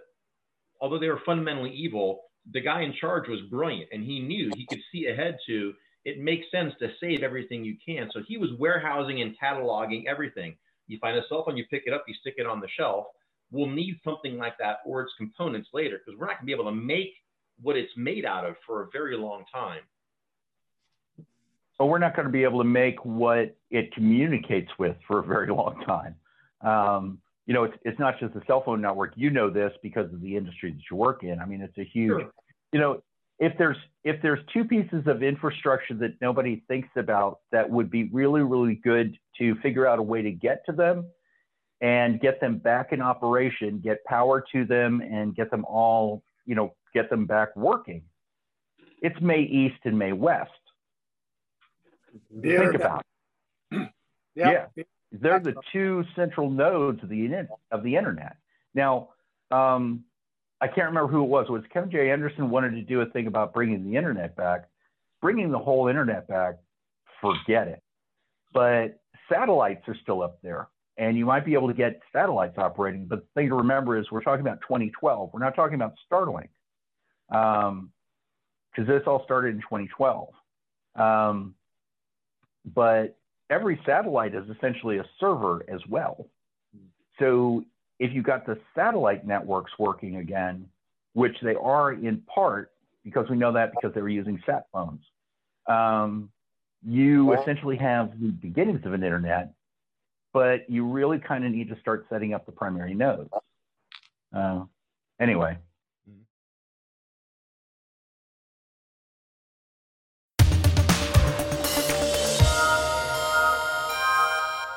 although they were fundamentally evil, the guy in charge was brilliant, and he knew he could see ahead to it makes sense to save everything you can. So he was warehousing and cataloging everything. You find a cell phone, you pick it up, you stick it on the shelf. We'll need something like that or its components later because we're not going to be able to make what it's made out of for a very long time. So we're not going to be able to make what it communicates with for a very long time. Um, you know, it's, it's not just the cell phone network. You know this because of the industry that you work in. I mean, it's a huge, sure. you know, if there's if there's two pieces of infrastructure that nobody thinks about that would be really really good to figure out a way to get to them and get them back in operation get power to them and get them all you know get them back working It's MAE East and MAE West. The Think about it. <clears throat> Yeah. it. They're the two central nodes of the internet. Of the internet. Now, um, I can't remember who it was. Was Kevin J. Anderson wanted to do a thing about bringing the internet back, bringing the whole internet back. Forget it. But satellites are still up there, and you might be able to get satellites operating. But the thing to remember is we're talking about 2012. We're not talking about Starlink, because this all started in 2012. Um, but every satellite is essentially a server as well. So if you got the satellite networks working again, which they are in part because we know that because they were using sat phones, um, you essentially have the beginnings of an internet, but you really kind of need to start setting up the primary nodes. Uh, anyway,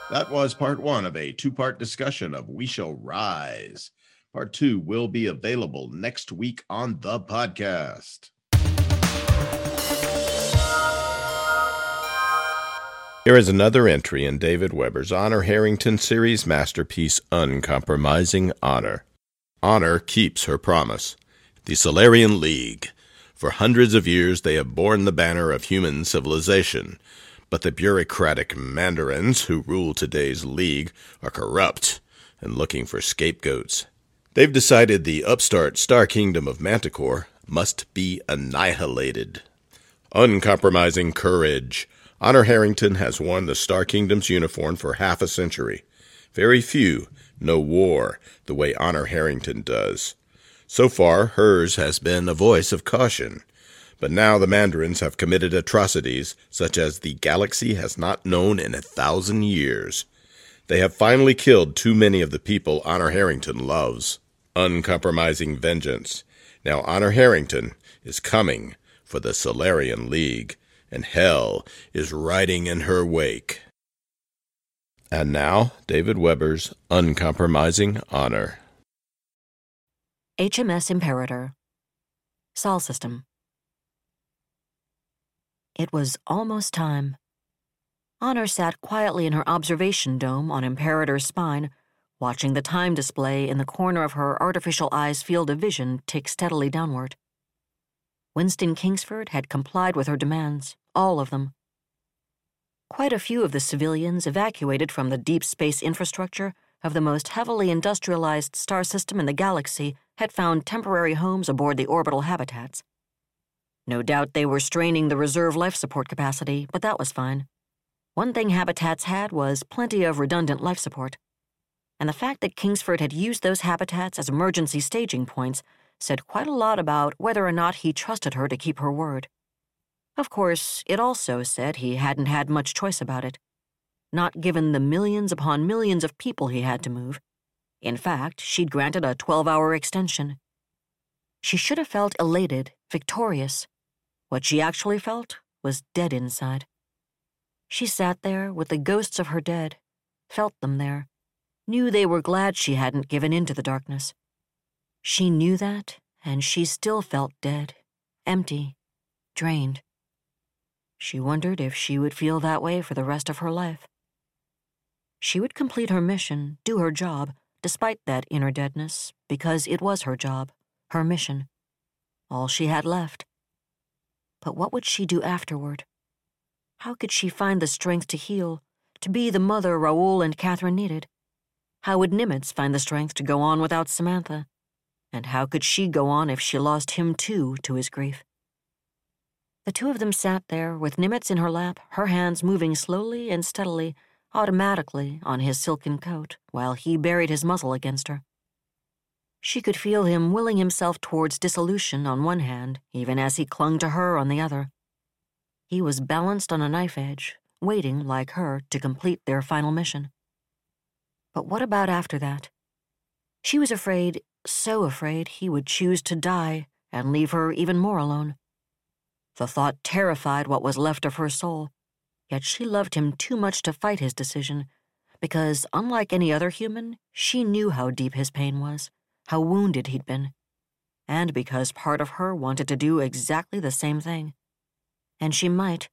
That was part one of a two part discussion of We Shall Rise. Part two will be available next week on the podcast. Here is another entry in David Weber's Honor Harrington series masterpiece, Uncompromising Honor. Honor keeps her promise. The Solarian League. For hundreds of years, they have borne the banner of human civilization. But the bureaucratic mandarins who rule today's league are corrupt and looking for scapegoats. They've decided the upstart Star Kingdom of Manticore must be annihilated. Uncompromising courage. Honor Harrington has worn the Star Kingdom's uniform for half a century. Very few know war the way Honor Harrington does. So far, hers has been a voice of caution. But now the Mandarins have committed atrocities such as the galaxy has not known in a thousand years. They have finally killed too many of the people Honor Harrington loves. Uncompromising vengeance. Now Honor Harrington is coming for the Solarian League, and hell is riding in her wake. And now, David Weber's Uncompromising Honor. HMS Imperator. Sol System. It was almost time. Honor sat quietly in her observation dome on Imperator's spine, watching the time display in the corner of her artificial eye's field of vision tick steadily downward. Winston Kingsford had complied with her demands, all of them. Quite a few of the civilians evacuated from the deep space infrastructure of the most heavily industrialized star system in the galaxy had found temporary homes aboard the orbital habitats. No doubt they were straining the reserve life support capacity, but that was fine. One thing habitats had was plenty of redundant life support. And the fact that Kingsford had used those habitats as emergency staging points said quite a lot about whether or not he trusted her to keep her word. Of course, it also said he hadn't had much choice about it. Not given the millions upon millions of people he had to move. In fact, she'd granted a 12 hour extension. She should have felt elated, victorious. What she actually felt was dead inside. She sat there with the ghosts of her dead, felt them there, knew they were glad she hadn't given in to the darkness. She knew that, and she still felt dead, empty, drained. She wondered if she would feel that way for the rest of her life. She would complete her mission, do her job, despite that inner deadness, because it was her job, her mission, all she had left. But what would she do afterward? How could she find the strength to heal, to be the mother Raoul and Catherine needed? How would Nimitz find the strength to go on without Samantha? And how could she go on if she lost him too to his grief? The two of them sat there with Nimitz in her lap, her hands moving slowly and steadily, automatically on his silken coat, while he buried his muzzle against her. She could feel him willing himself towards dissolution on one hand, even as he clung to her on the other. He was balanced on a knife edge, waiting, like her, to complete their final mission. But what about after that? She was afraid, so afraid, he would choose to die and leave her even more alone. The thought terrified what was left of her soul, yet she loved him too much to fight his decision, because, unlike any other human, she knew how deep his pain was, how wounded he'd been. and because part of her wanted to do exactly the same thing. And she might.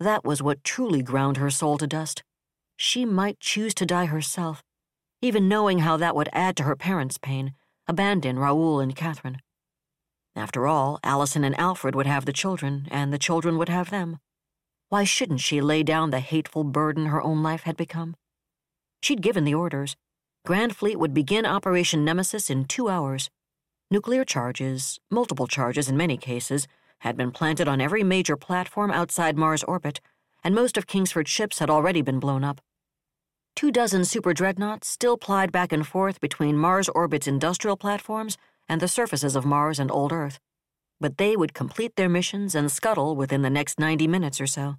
That was what truly ground her soul to dust. She might choose to die herself, even knowing how that would add to her parents' pain, abandon Raoul and Catherine. After all, Allison and Alfred would have the children, and the children would have them. Why shouldn't she lay down the hateful burden her own life had become? She'd given the orders. Grand Fleet would begin Operation Nemesis in two hours. Nuclear charges, multiple charges in many cases, had been planted on every major platform outside Mars orbit, and most of Kingsford's ships had already been blown up. Two dozen super dreadnoughts still plied back and forth between Mars orbit's industrial platforms and the surfaces of Mars and old Earth, but they would complete their missions and scuttle within the next 90 minutes or so.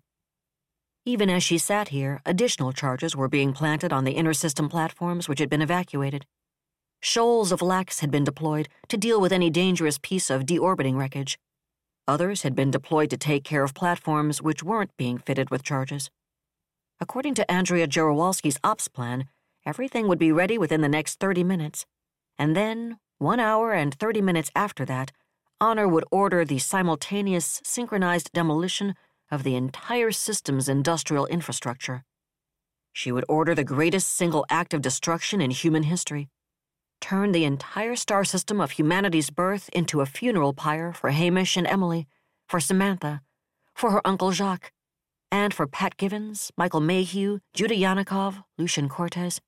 Even as she sat here, additional charges were being planted on the inner system platforms which had been evacuated. Shoals of LACs had been deployed to deal with any dangerous piece of deorbiting wreckage. Others had been deployed to take care of platforms which weren't being fitted with charges. According to Andrea Jaruwalski's ops plan, everything would be ready within the next 30 minutes. And then, one hour and 30 minutes after that, Honor would order the simultaneous, synchronized demolition of the entire system's industrial infrastructure. She would order the greatest single act of destruction in human history turn the entire star system of humanity's birth into a funeral pyre for Hamish and Emily, for Samantha, for her Uncle Jacques, and for Pat Givens, Michael Mayhew, Judah Yanakov, Lucian Cortez,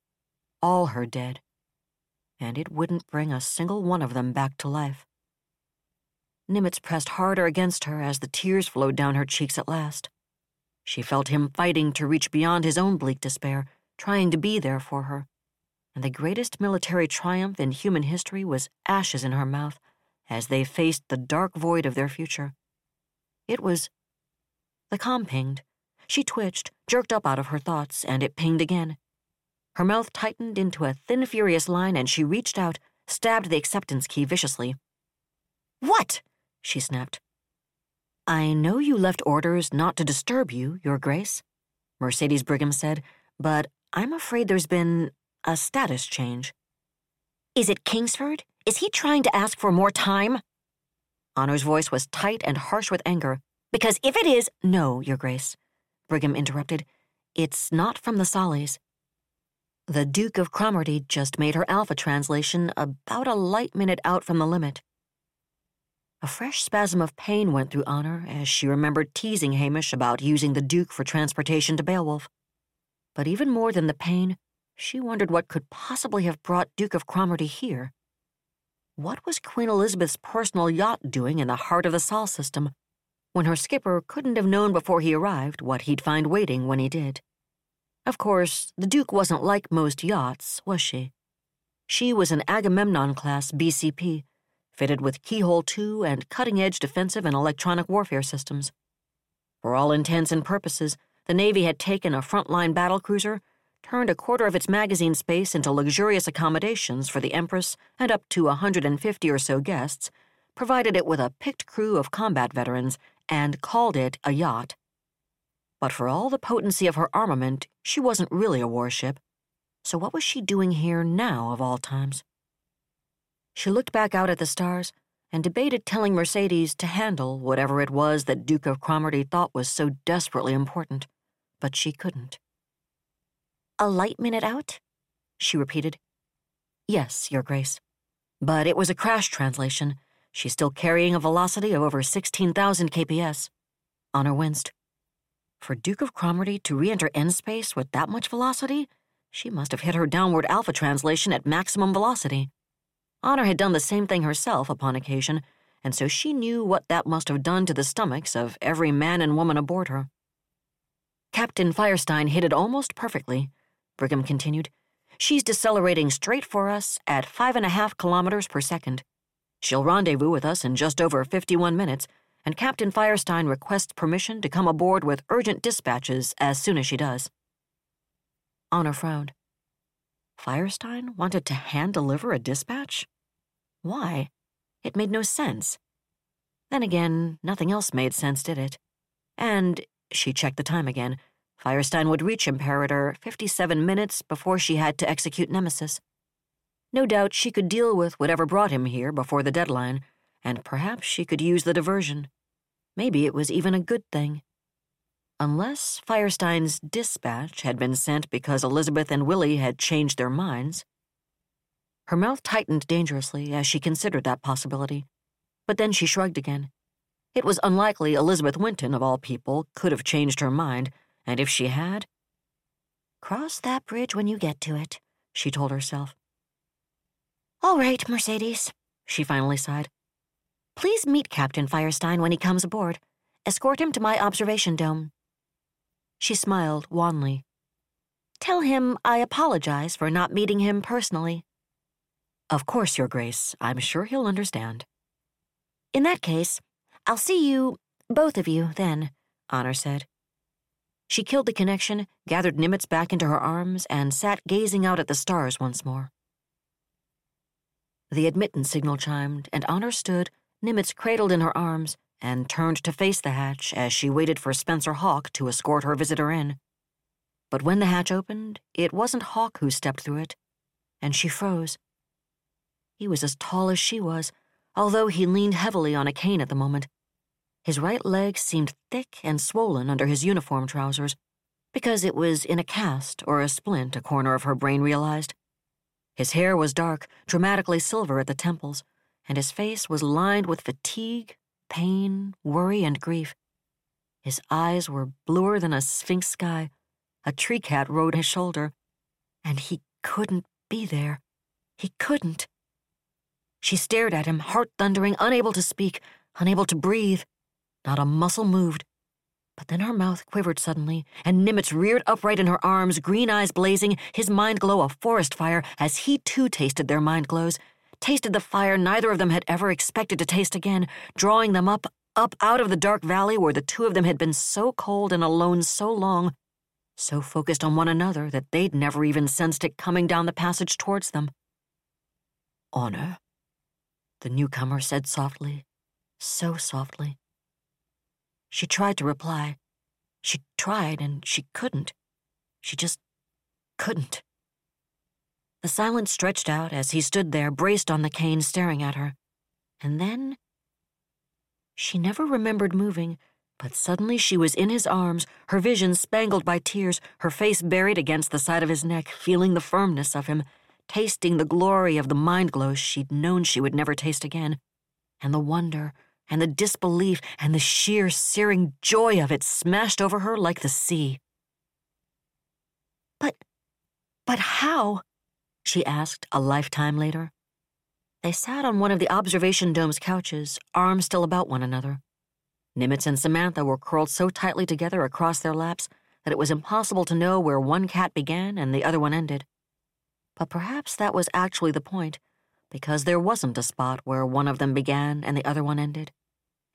all her dead. And it wouldn't bring a single one of them back to life. Nimitz pressed harder against her as the tears flowed down her cheeks at last. She felt him fighting to reach beyond his own bleak despair, trying to be there for her. And the greatest military triumph in human history was ashes in her mouth as they faced the dark void of their future. It was. The com pinged. She twitched, jerked up out of her thoughts, and it pinged again. Her mouth tightened into a thin, furious line, and she reached out, stabbed the acceptance key viciously. What? She snapped. I know you left orders not to disturb you, Your Grace, Mercedes Brigham said, but I'm afraid there's been a status change. Is it Kingsford? Is he trying to ask for more time? Honor's voice was tight and harsh with anger. Because if it is, no, Your Grace, Brigham interrupted. It's not from the Sollies. The Duke of Cromarty just made her Alpha translation about a light minute out from the limit. A fresh spasm of pain went through Honor as she remembered teasing Hamish about using the Duke for transportation to Beowulf. But even more than the pain, she wondered what could possibly have brought Duke of Cromarty here. What was Queen Elizabeth's personal yacht doing in the heart of the Sol system when her skipper couldn't have known before he arrived what he'd find waiting when he did? Of course, the Duke wasn't like most yachts, was she? She was an Agamemnon class BCP fitted with Keyhole 2 and cutting edge defensive and electronic warfare systems. For all intents and purposes, the Navy had taken a frontline battlecruiser, turned a quarter of its magazine space into luxurious accommodations for the Empress and up to a 150 or so guests, provided it with a picked crew of combat veterans, and called it a yacht. But for all the potency of her armament, she wasn't really a warship. So what was she doing here now, of all times? She looked back out at the stars and debated telling Mercedes to handle whatever it was that Duke of Cromarty thought was so desperately important, but she couldn't. A light minute out? She repeated. Yes, Your Grace. But it was a crash translation. She's still carrying a velocity of over 16,000 kps. Honor winced. For Duke of Cromarty to re enter N space with that much velocity, she must have hit her downward alpha translation at maximum velocity. Honor had done the same thing herself upon occasion, and so she knew what that must have done to the stomachs of every man and woman aboard her. Captain Firestein hit it almost perfectly, Brigham continued. She's decelerating straight for us at five and a half kilometers per second. She'll rendezvous with us in just over 51 minutes, and Captain Firestein requests permission to come aboard with urgent dispatches as soon as she does. Honor frowned. Firestein wanted to hand deliver a dispatch? Why? It made no sense. Then again, nothing else made sense, did it? And, she checked the time again, Firestein would reach Imperator 57 minutes before she had to execute Nemesis. No doubt she could deal with whatever brought him here before the deadline, and perhaps she could use the diversion. Maybe it was even a good thing. Unless Firestein's dispatch had been sent because Elizabeth and Willie had changed their minds. Her mouth tightened dangerously as she considered that possibility, but then she shrugged again. It was unlikely Elizabeth Winton, of all people, could have changed her mind, and if she had, Cross that bridge when you get to it, she told herself. All right, Mercedes, she finally sighed. Please meet Captain Firestein when he comes aboard. Escort him to my observation dome. She smiled wanly. Tell him I apologize for not meeting him personally. Of course, Your Grace. I'm sure he'll understand. In that case, I'll see you, both of you, then, Honor said. She killed the connection, gathered Nimitz back into her arms, and sat gazing out at the stars once more. The admittance signal chimed, and Honor stood, Nimitz cradled in her arms, and turned to face the hatch as she waited for Spencer Hawk to escort her visitor in. But when the hatch opened, it wasn't Hawk who stepped through it, and she froze. He was as tall as she was, although he leaned heavily on a cane at the moment. His right leg seemed thick and swollen under his uniform trousers, because it was in a cast or a splint, a corner of her brain realized. His hair was dark, dramatically silver at the temples, and his face was lined with fatigue, pain, worry, and grief. His eyes were bluer than a sphinx sky. A tree cat rode his shoulder, and he couldn't be there. He couldn't. She stared at him, heart thundering, unable to speak, unable to breathe. Not a muscle moved. But then her mouth quivered suddenly, and Nimitz reared upright in her arms, green eyes blazing, his mind glow a forest fire, as he too tasted their mind glows, tasted the fire neither of them had ever expected to taste again, drawing them up, up out of the dark valley where the two of them had been so cold and alone so long, so focused on one another that they'd never even sensed it coming down the passage towards them. Honor, the newcomer said softly, so softly. She tried to reply. She tried and she couldn't. She just couldn't. The silence stretched out as he stood there, braced on the cane, staring at her. And then. She never remembered moving, but suddenly she was in his arms, her vision spangled by tears, her face buried against the side of his neck, feeling the firmness of him, tasting the glory of the mind glow she'd known she would never taste again, and the wonder and the disbelief and the sheer searing joy of it smashed over her like the sea. But, but how? She asked a lifetime later. They sat on one of the observation dome's couches, arms still about one another. Nimitz and Samantha were curled so tightly together across their laps that it was impossible to know where one cat began and the other one ended. But perhaps that was actually the point because there wasn't a spot where one of them began and the other one ended,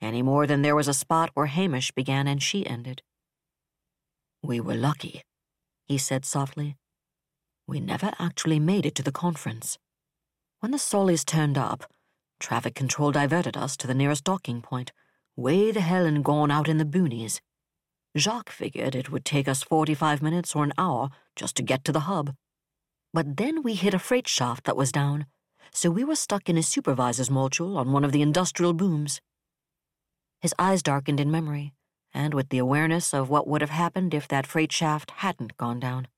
any more than there was a spot where Hamish began and she ended. We were lucky, he said softly. We never actually made it to the conference. When the Sollies turned up, traffic control diverted us to the nearest docking point, way the hell and gone out in the boonies. Jacques figured it would take us 45 minutes or an hour just to get to the hub. But then we hit a freight shaft that was down, so we were stuck in a supervisor's module on one of the industrial booms. His eyes darkened in memory, and with the awareness of what would have happened if that freight shaft hadn't gone down.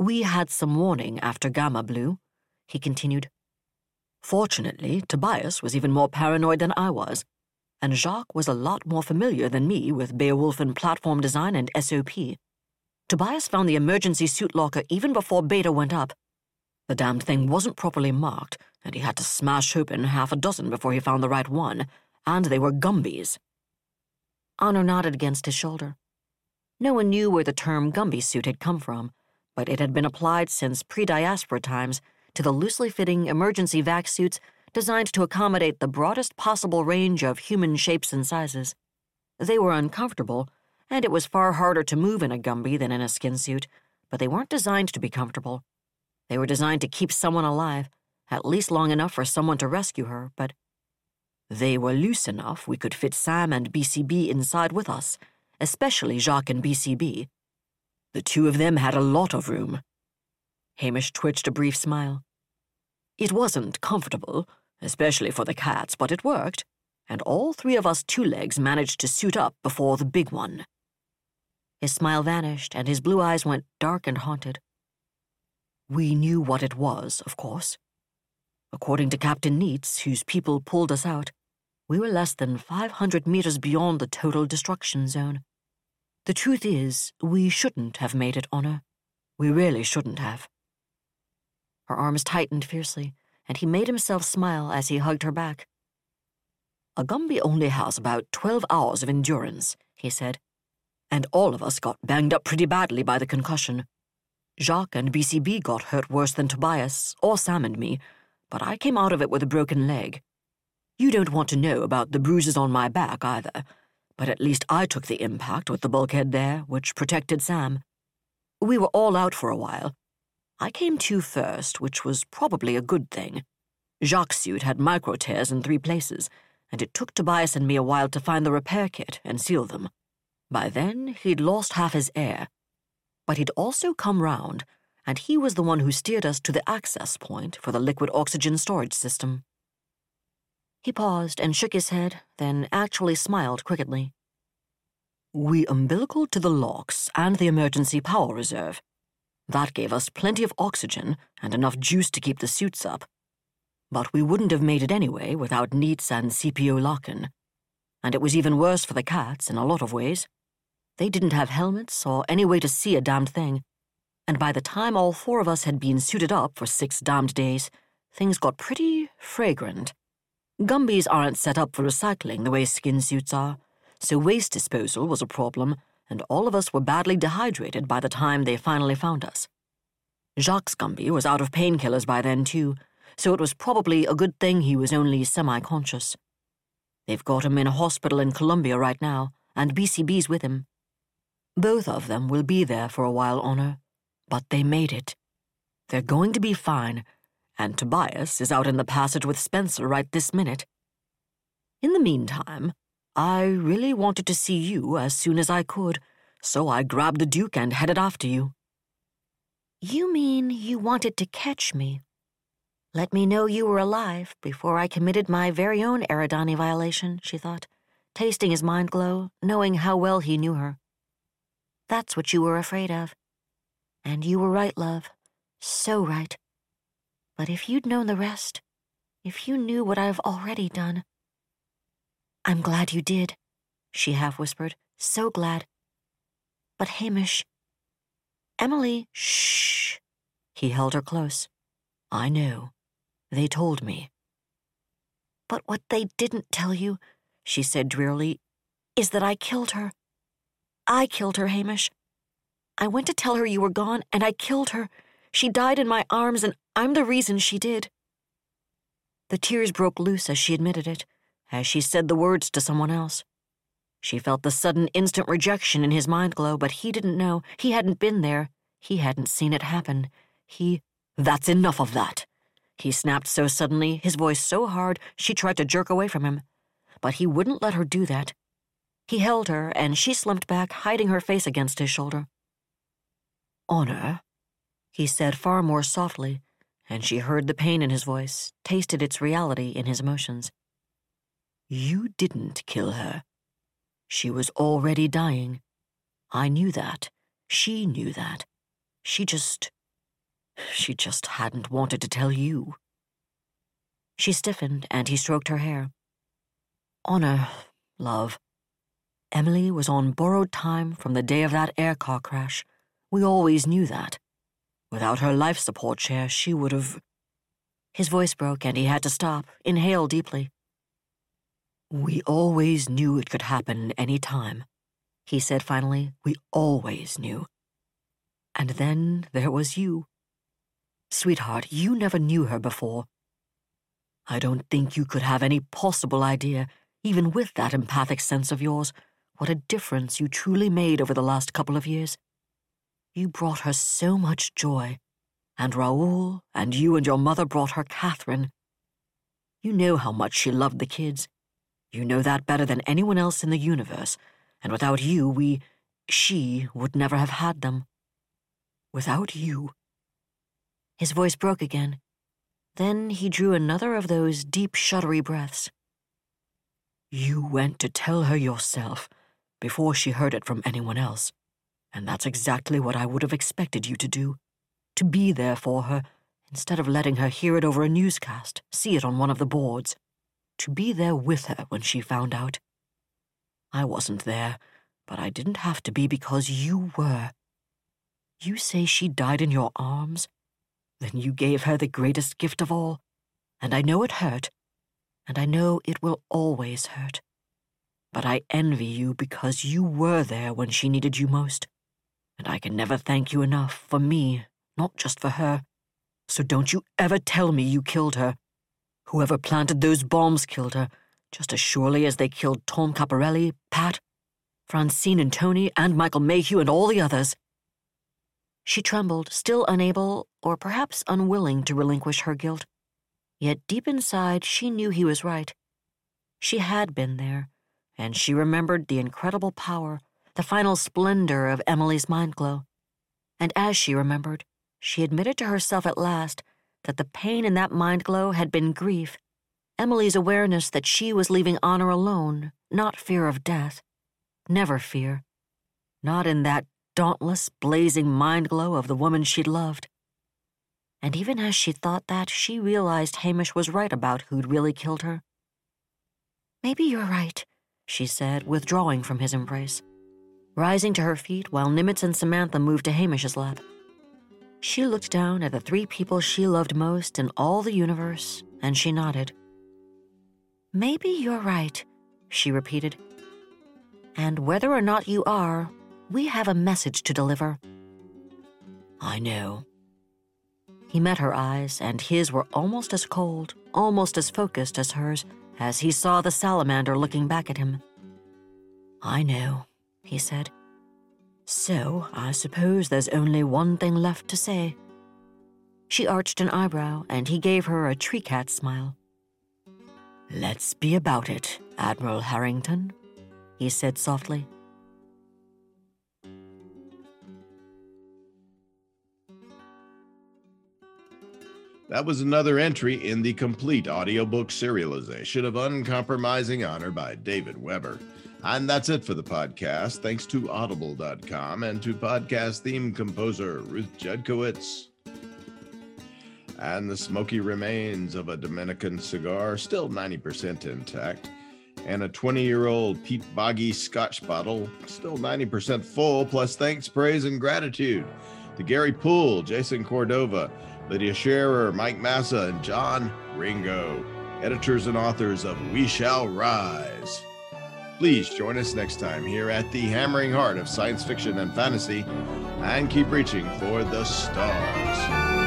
We had some warning after Gamma blew, he continued. Fortunately, Tobias was even more paranoid than I was, and Jacques was a lot more familiar than me with Beowulf and platform design and SOP. Tobias found the emergency suit locker even before Beta went up, the damned thing wasn't properly marked, and he had to smash open half a dozen before he found the right one, and they were Gumbies. Honor nodded against his shoulder. No one knew where the term Gumby suit had come from, but it had been applied since pre diaspora times to the loosely fitting emergency vac suits designed to accommodate the broadest possible range of human shapes and sizes. They were uncomfortable, and it was far harder to move in a Gumby than in a skin suit, but they weren't designed to be comfortable. They were designed to keep someone alive, at least long enough for someone to rescue her, but they were loose enough we could fit Sam and BCB inside with us, especially Jacques and BCB. The two of them had a lot of room. Hamish twitched a brief smile. It wasn't comfortable, especially for the cats, but it worked, and all three of us two legs managed to suit up before the big one. His smile vanished, and his blue eyes went dark and haunted. We knew what it was, of course. According to Captain Neitz, whose people pulled us out, we were less than 500 meters beyond the total destruction zone. The truth is, we shouldn't have made it, Honor. We really shouldn't have. Her arms tightened fiercely, and he made himself smile as he hugged her back. A Gumby only has about 12 hours of endurance, he said, and all of us got banged up pretty badly by the concussion. Jacques and BCB got hurt worse than Tobias, or Sam and me, but I came out of it with a broken leg. You don't want to know about the bruises on my back either, but at least I took the impact with the bulkhead there, which protected Sam. We were all out for a while. I came to first, which was probably a good thing. Jacques' suit had micro tears in three places, and it took Tobias and me a while to find the repair kit and seal them. By then, he'd lost half his air. But he'd also come round, and he was the one who steered us to the access point for the liquid oxygen storage system. He paused and shook his head, then actually smiled crookedly. We umbilical to the locks and the emergency power reserve. That gave us plenty of oxygen and enough juice to keep the suits up. But we wouldn't have made it anyway without Neitz and CPO Larkin. And it was even worse for the cats in a lot of ways. They didn't have helmets or any way to see a damned thing. And by the time all four of us had been suited up for six damned days, things got pretty fragrant. Gumbies aren't set up for recycling the way skin suits are, so waste disposal was a problem, and all of us were badly dehydrated by the time they finally found us. Jacques Gumby was out of painkillers by then, too, so it was probably a good thing he was only semi conscious. They've got him in a hospital in Columbia right now, and BCB's with him. Both of them will be there for a while, Honor, but they made it. They're going to be fine, and Tobias is out in the passage with Spencer right this minute. In the meantime, I really wanted to see you as soon as I could, so I grabbed the Duke and headed after you. You mean you wanted to catch me? Let me know you were alive before I committed my very own Eridani violation, she thought, tasting his mind glow, knowing how well he knew her. That's what you were afraid of. And you were right, love. So right. But if you'd known the rest, if you knew what I've already done. I'm glad you did, she half whispered. So glad. But Hamish. Emily, shh. He held her close. I know. They told me. But what they didn't tell you, she said drearily, is that I killed her. I killed her, Hamish. I went to tell her you were gone, and I killed her. She died in my arms, and I'm the reason she did. The tears broke loose as she admitted it, as she said the words to someone else. She felt the sudden instant rejection in his mind glow, but he didn't know. He hadn't been there. He hadn't seen it happen. He. That's enough of that. He snapped so suddenly, his voice so hard, she tried to jerk away from him. But he wouldn't let her do that. He held her, and she slumped back, hiding her face against his shoulder. Honor, he said far more softly, and she heard the pain in his voice, tasted its reality in his emotions. You didn't kill her. She was already dying. I knew that. She knew that. She just. She just hadn't wanted to tell you. She stiffened, and he stroked her hair. Honor, love. Emily was on borrowed time from the day of that air car crash. We always knew that. Without her life support chair, she would have. His voice broke and he had to stop, inhale deeply. We always knew it could happen any time, he said finally. We always knew. And then there was you. Sweetheart, you never knew her before. I don't think you could have any possible idea, even with that empathic sense of yours, what a difference you truly made over the last couple of years. You brought her so much joy, and Raoul and you and your mother brought her Catherine. You know how much she loved the kids. You know that better than anyone else in the universe, and without you, we, she, would never have had them. Without you. His voice broke again. Then he drew another of those deep, shuddery breaths. You went to tell her yourself before she heard it from anyone else. And that's exactly what I would have expected you to do to be there for her instead of letting her hear it over a newscast, see it on one of the boards. To be there with her when she found out. I wasn't there, but I didn't have to be because you were. You say she died in your arms? Then you gave her the greatest gift of all. And I know it hurt, and I know it will always hurt. But I envy you because you were there when she needed you most. And I can never thank you enough for me, not just for her. So don't you ever tell me you killed her. Whoever planted those bombs killed her, just as surely as they killed Tom Caporelli, Pat, Francine and Tony, and Michael Mayhew, and all the others. She trembled, still unable, or perhaps unwilling, to relinquish her guilt. Yet deep inside, she knew he was right. She had been there, and she remembered the incredible power, the final splendor of Emily's mind glow. And as she remembered, she admitted to herself at last that the pain in that mind glow had been grief, Emily's awareness that she was leaving honor alone, not fear of death. Never fear. Not in that dauntless, blazing mind glow of the woman she'd loved. And even as she thought that, she realized Hamish was right about who'd really killed her. Maybe you're right, she said, withdrawing from his embrace, rising to her feet while Nimitz and Samantha moved to Hamish's lap. She looked down at the three people she loved most in all the universe, and she nodded. Maybe you're right, she repeated. And whether or not you are, we have a message to deliver. I know. He met her eyes, and his were almost as cold, almost as focused as hers, as he saw the salamander looking back at him. I know, he said. So, I suppose there's only one thing left to say. She arched an eyebrow, and he gave her a tree cat smile. Let's be about it, Admiral Harrington, he said softly. That was another entry in the complete audiobook serialization of Uncompromising Honor by David Weber. And that's it for the podcast. Thanks to audible.com and to podcast theme composer Ruth Judkowitz. And the smoky remains of a Dominican cigar, still 90% intact, and a 20 year old Pete Boggy scotch bottle, still 90% full, plus thanks, praise, and gratitude to Gary Poole, Jason Cordova, Lydia Sherrer, Mike Massa, and John Ringo, editors and authors of We Shall Rise. Please join us next time here at the hammering heart of science fiction and fantasy and keep reaching for the stars.